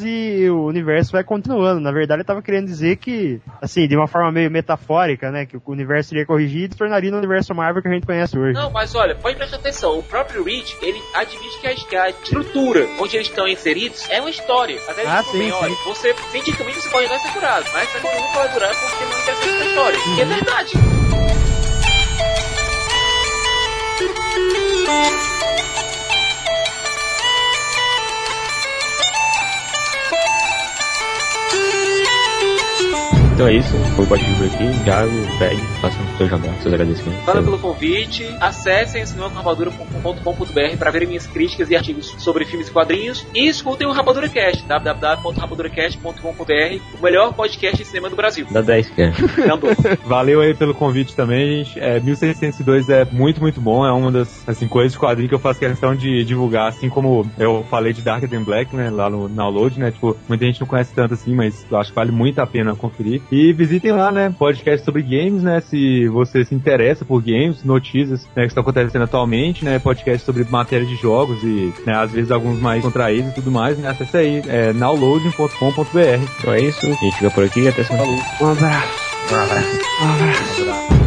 e o universo vai continuando. Na verdade, ele tava querendo dizer que, assim, de uma forma meio metafórica, né? Que o universo seria corrigido e tornaria no universo Marvel que a gente conhece hoje. Não, mas olha, pode prestar atenção. O próprio Reed, ele admite que a, estrutura onde eles estão inseridos é uma história. Até Ah, diz sim, bem, sim. olha, você, cientificamente você pode até ser curado, mas essa coisa nunca vai durar porque não interessa essa história. E é verdade. Então é isso, o podcast por aqui. Thiago, Fred, façam seu jabá, seus agradecimentos. Valeu pelo convite. Acessem cinemacomrapadura.com.br para verem minhas críticas e artigos sobre filmes e quadrinhos. E escutem o Rapadura Cast, www.rapaduracast.com.br, o melhor podcast de cinema do Brasil. Dá 10, cara. Andou. [LAUGHS] Valeu aí pelo convite também, gente. É, 1602 é muito, muito bom. É uma das assim, coisas de quadrinho que eu faço questão de divulgar, assim como eu falei de Darker Than Black, né, lá no download, né? Tipo, muita gente não conhece tanto assim, mas eu acho que vale muito a pena conferir. E visitem lá, né, podcast sobre games, né, se você se interessa por games, notícias, né, que estão acontecendo atualmente, né, podcast sobre matéria de jogos e, né, às vezes alguns mais contraídos e tudo mais, né, acesse aí, é nowloading.com.br. Então é isso, a gente fica por aqui até semana. Um abraço. Um abraço. Um abraço.